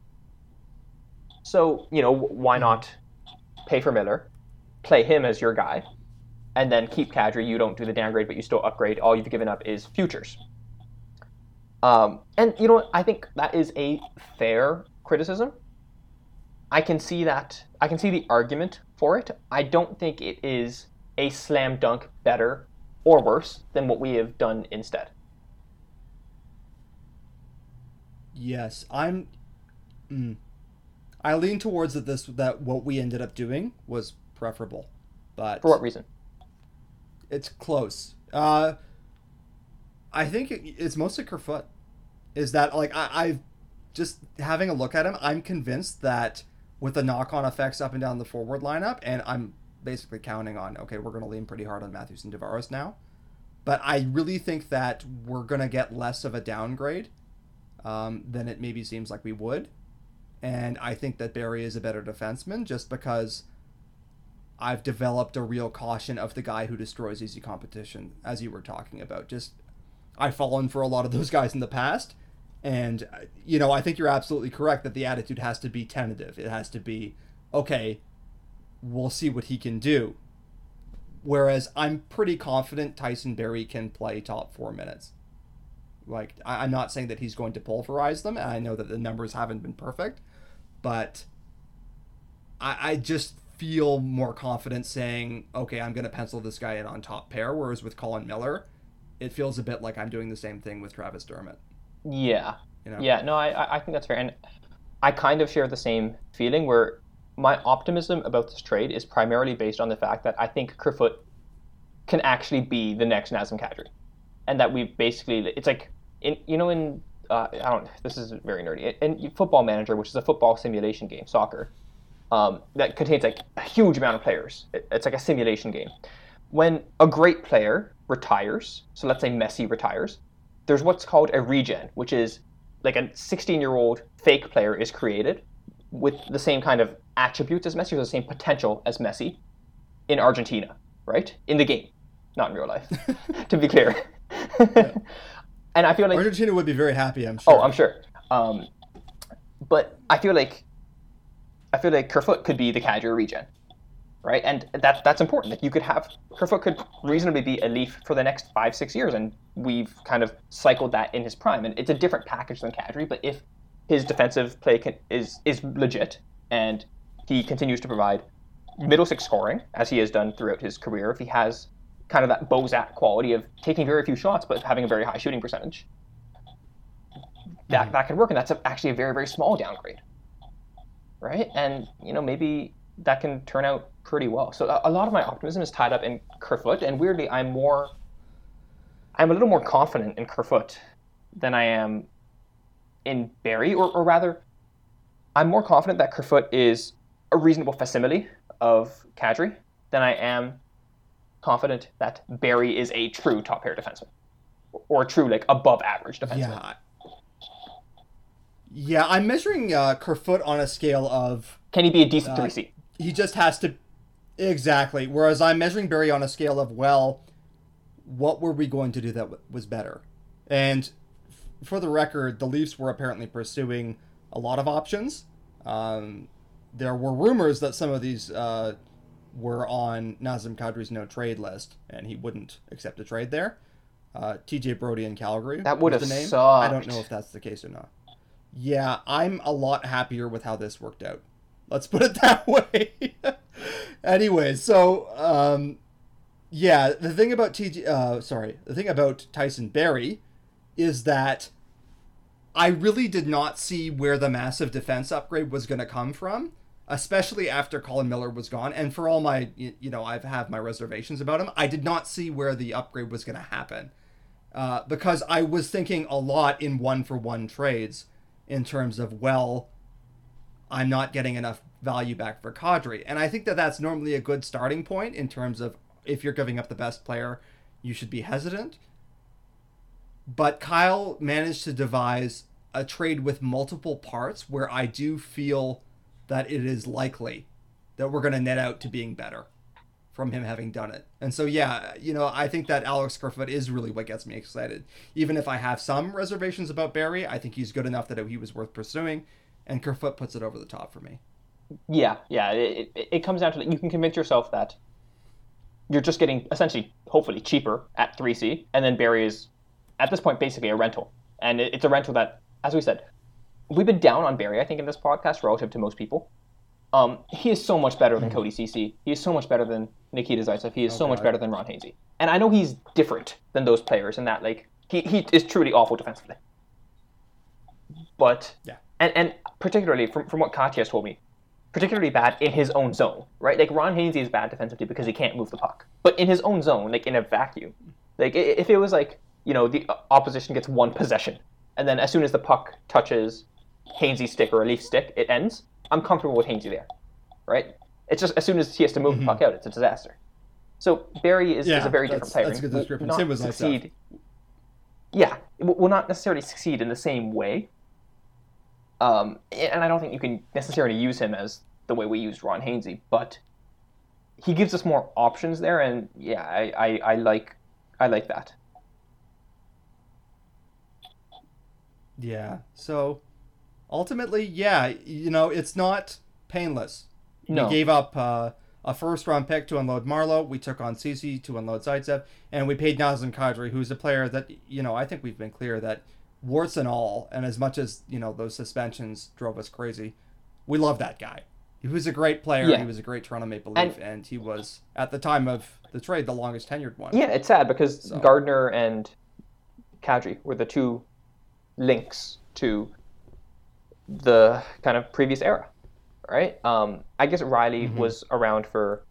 So, you know, why not pay for Miller, play him as your guy, and then keep Kadri. You don't do the downgrade, but you still upgrade. All you've given up is futures. Um, and you know what? I think that is a fair criticism. I can see that. I can see the argument for it. I don't think it is a slam dunk better or worse than what we have done instead. Yes, I'm. Mm, I lean towards that this that what we ended up doing was preferable, but For what reason? it's close. Uh, I think it, it's mostly Kerfoot. Is that like I, I've just having a look at him, I'm convinced that with the knock-on effects up and down the forward lineup, and I'm basically counting on okay, we're going to lean pretty hard on Matthews and Tavares now, but I really think that we're going to get less of a downgrade um, than it maybe seems like we would, and I think that Barrie is a better defenseman just because I've developed a real caution of the guy who destroys easy competition, as you were talking about. Just I've fallen for a lot of those guys in the past, and uh, you know I think you're absolutely correct that the attitude has to be tentative. It has to be okay. We'll see what he can do. Whereas I'm pretty confident Tyson Barrie can play top four minutes. Like I- I'm not saying that he's going to pulverize them. and I know that the numbers haven't been perfect, but I, I just feel more confident saying, okay, I'm going to pencil this guy in on top pair. Whereas with Colin Miller, it feels a bit like I'm doing the same thing with Travis Dermott. Yeah. You know? Yeah, no, I, I- I think that's fair. And I kind of share the same feeling where my optimism about this trade is primarily based on the fact that I think Kerfoot can actually be the next Nazem Kadri. And that we basically, it's like, in you know, in, uh, I don't, this is very nerdy, in Football Manager, which is a football simulation game, soccer, um, that contains like a huge amount of players. It- it's like a simulation game. When a great player retires, so let's say Messi retires, there's what's called a regen, which is like a 16 year old fake player is created with the same kind of attributes as Messi, or the same potential as Messi in Argentina, right? In the game, not in real life, to be clear. And I feel like Argentina would be very happy. I'm sure. Oh, I'm sure. Um, but I feel like I feel like Kerfoot could be the Kadri regen, right? And that's that's important. Like you could have Kerfoot could reasonably be a Leaf for the next five six years, and we've kind of cycled that in his prime. And it's a different package than Kadri, but if his defensive play can, is is legit and he continues to provide middle six scoring as he has done throughout his career, if he has kind of that Bozak quality of taking very few shots but having a very high shooting percentage, that hmm. that could work, and that's a, actually a very very small downgrade, right? And you know maybe that can turn out pretty well. So a, a lot of my optimism is tied up in Kerfoot, and weirdly, I'm more, I'm a little more confident in Kerfoot than I am in Barrie, or, or rather, I'm more confident that Kerfoot is a reasonable facsimile of Kadri than I am confident that Barrie is a true top pair defenseman or true like above average defenseman. Yeah. Yeah, I'm measuring uh, Kerfoot on a scale of Can he be a decent Uh, 3C? he just has to exactly. Whereas I'm measuring Barrie on a scale of well, what were we going to do that w- was better? And f- for the record, the Leafs were apparently pursuing a lot of options. Um, there were rumors that some of these uh, were on Nazem Kadri's no trade list, and he wouldn't accept a trade there. Uh, TJ Brodie in Calgary. That would was have the name. I don't know if that's the case or not. Yeah, I'm a lot happier with how this worked out. Let's put it that way. anyway, so um, yeah, the thing about TJ, uh, sorry, the thing about Tyson Barrie is that I really did not see where the massive defense upgrade was going to come from, especially after Colin Miller was gone. And for all my, you know, I've have my reservations about him. I did not see where the upgrade was going to happen uh, because I was thinking a lot in one for one trades in terms of well, I'm not getting enough value back for Kadri. And I think that that's normally a good starting point in terms of if you're giving up the best player, you should be hesitant. But Kyle managed to devise a trade with multiple parts where I do feel that it is likely that we're going to net out to being better from him having done it. And so, yeah, you know, I think that Alex Kerfoot is really what gets me excited. Even if I have some reservations about Barrie, I think he's good enough that he was worth pursuing, and Kerfoot puts it over the top for me. Yeah, yeah. It, it, it comes down to that you can convince yourself that you're just getting essentially, hopefully, cheaper at 3C, and then Barrie is at this point basically a rental, and it, it's a rental that, as we said, we've been down on Barrie. I think in this podcast relative to most people. Um, he is so much better than Cody Ceci. He is so much better than Nikita Zaitsev. He is so much better than Ron Hainsey. And I know he's different than those players in that like he, he is truly awful defensively. But Yeah. and and particularly from, from what Katya has told me, particularly bad in his own zone, right? Like Ron Hainsey is bad defensively because he can't move the puck. But in his own zone, like in a vacuum, like if it was like you know the opposition gets one possession, and then as soon as the puck touches Hainsey's stick or a Leaf stick, it ends. I'm comfortable with Hainsey there, right? It's just as soon as he has to move the puck out, it's a disaster. So Barrie is, is a very different player. that's a good description. not Zaitsev. succeed. Yeah, will will not necessarily succeed in the same way. Um, and I don't think you can necessarily use him as the way we used Ron Hainsey, but he gives us more options there, and yeah, I, I, I like I like that. Yeah. So ultimately, yeah, you know, it's not painless. No. We gave up uh, a first round pick to unload Marleau. We took on Ceci to unload Zaitsev, and we paid Nazem Kadri, who's a player that you know I think we've been clear that warts and all, and as much as you know those suspensions drove us crazy, we love that guy. He was a great player. Yeah. He was a great Toronto Maple Leaf, and, he was at the time of the trade the longest tenured one. Yeah, it's sad because So- Gardiner and Kadri were the two links to the kind of previous era, right? Um, I guess Rielly was around for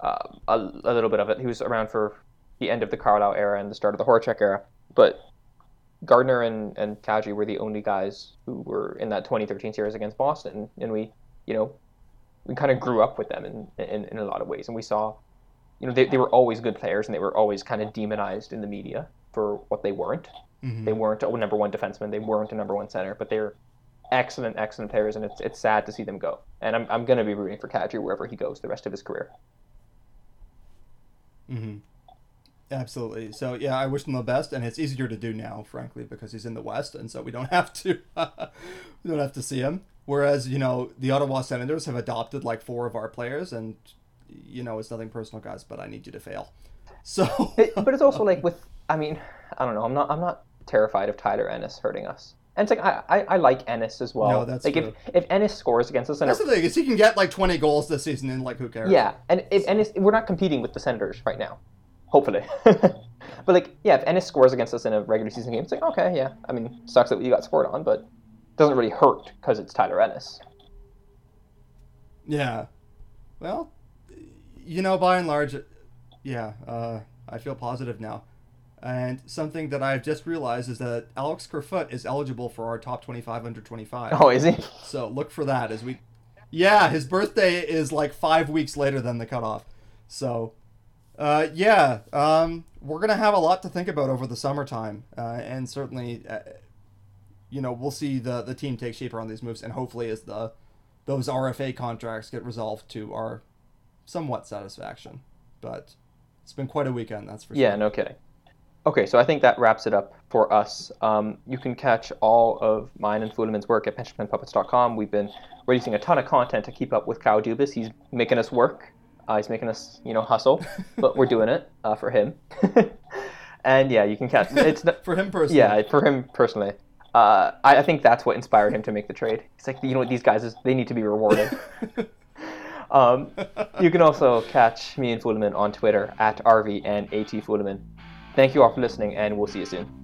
uh, a, a little bit of it. He was around for the end of the Carlyle era and the start of the Horachek era, but Gardiner and, and Kadri were the only guys who were in that 2013 series against Boston, and we, you know, we kind of grew up with them in, in, in a lot of ways, and we saw you know, they, they were always good players and they were always kind of demonized in the media for what they weren't. Mhm. They weren't a number one defenseman. They weren't a number one center, but they're excellent, excellent players, and it's it's sad to see them go. And I'm I'm gonna be rooting for Kadri wherever he goes the rest of his career. hmm Absolutely. So yeah, I wish him the best, and it's easier to do now, frankly, because he's in the West, and so we don't have to we don't have to see him. Whereas you know the Ottawa Senators have adopted like four of our players, and you know it's nothing personal, guys, but I need you to fail. So It, but it's also like with I mean I don't know. I'm not I'm not terrified of Tyler Ennis hurting us. And it's like I, I, I like Ennis as well. No, that's like true. if if Ennis scores against us, and that's the thing is he can get like twenty goals this season, and like who cares? yeah, and if Ennis we're not competing with the Senators right now, hopefully. but like yeah, if Ennis scores against us in a regular season game, it's like okay, yeah. I mean, sucks that you got scored on, but it doesn't really hurt because it's Tyler Ennis. Yeah. Well, you know, by and large, yeah, uh, I feel positive now. And something that I've just realized is that Alex Kerfoot is eligible for our top 25 under 25. Oh, is he? So look for that as we. Yeah, his birthday is like five weeks later than the cutoff. So, uh, yeah, um, we're going to have a lot to think about over the summertime. Uh, and certainly, uh, you know, we'll see the, the team take shape around these moves. And hopefully, as the those RFA contracts get resolved to our somewhat satisfaction. But it's been quite a weekend, that's for Yeah, sure. Yeah, no kidding. Okay, so I think that wraps it up for us. Um, you can catch all of mine and Fulemin's work at pensionplanpuppets.com. We've been releasing a ton of content to keep up with Kyle Dubas. He's making us work. Uh, he's making us, you know, hustle, but we're doing it uh, for him. and yeah, you can catch it's not, For him personally. yeah for him personally. Uh, I, I think that's what inspired him to make the trade. He's like, you know what, these guys is they need to be rewarded. um, you can also catch me and Fulemin on Twitter at RV and AT Fuleman. Thank you all for listening, and we'll see you soon.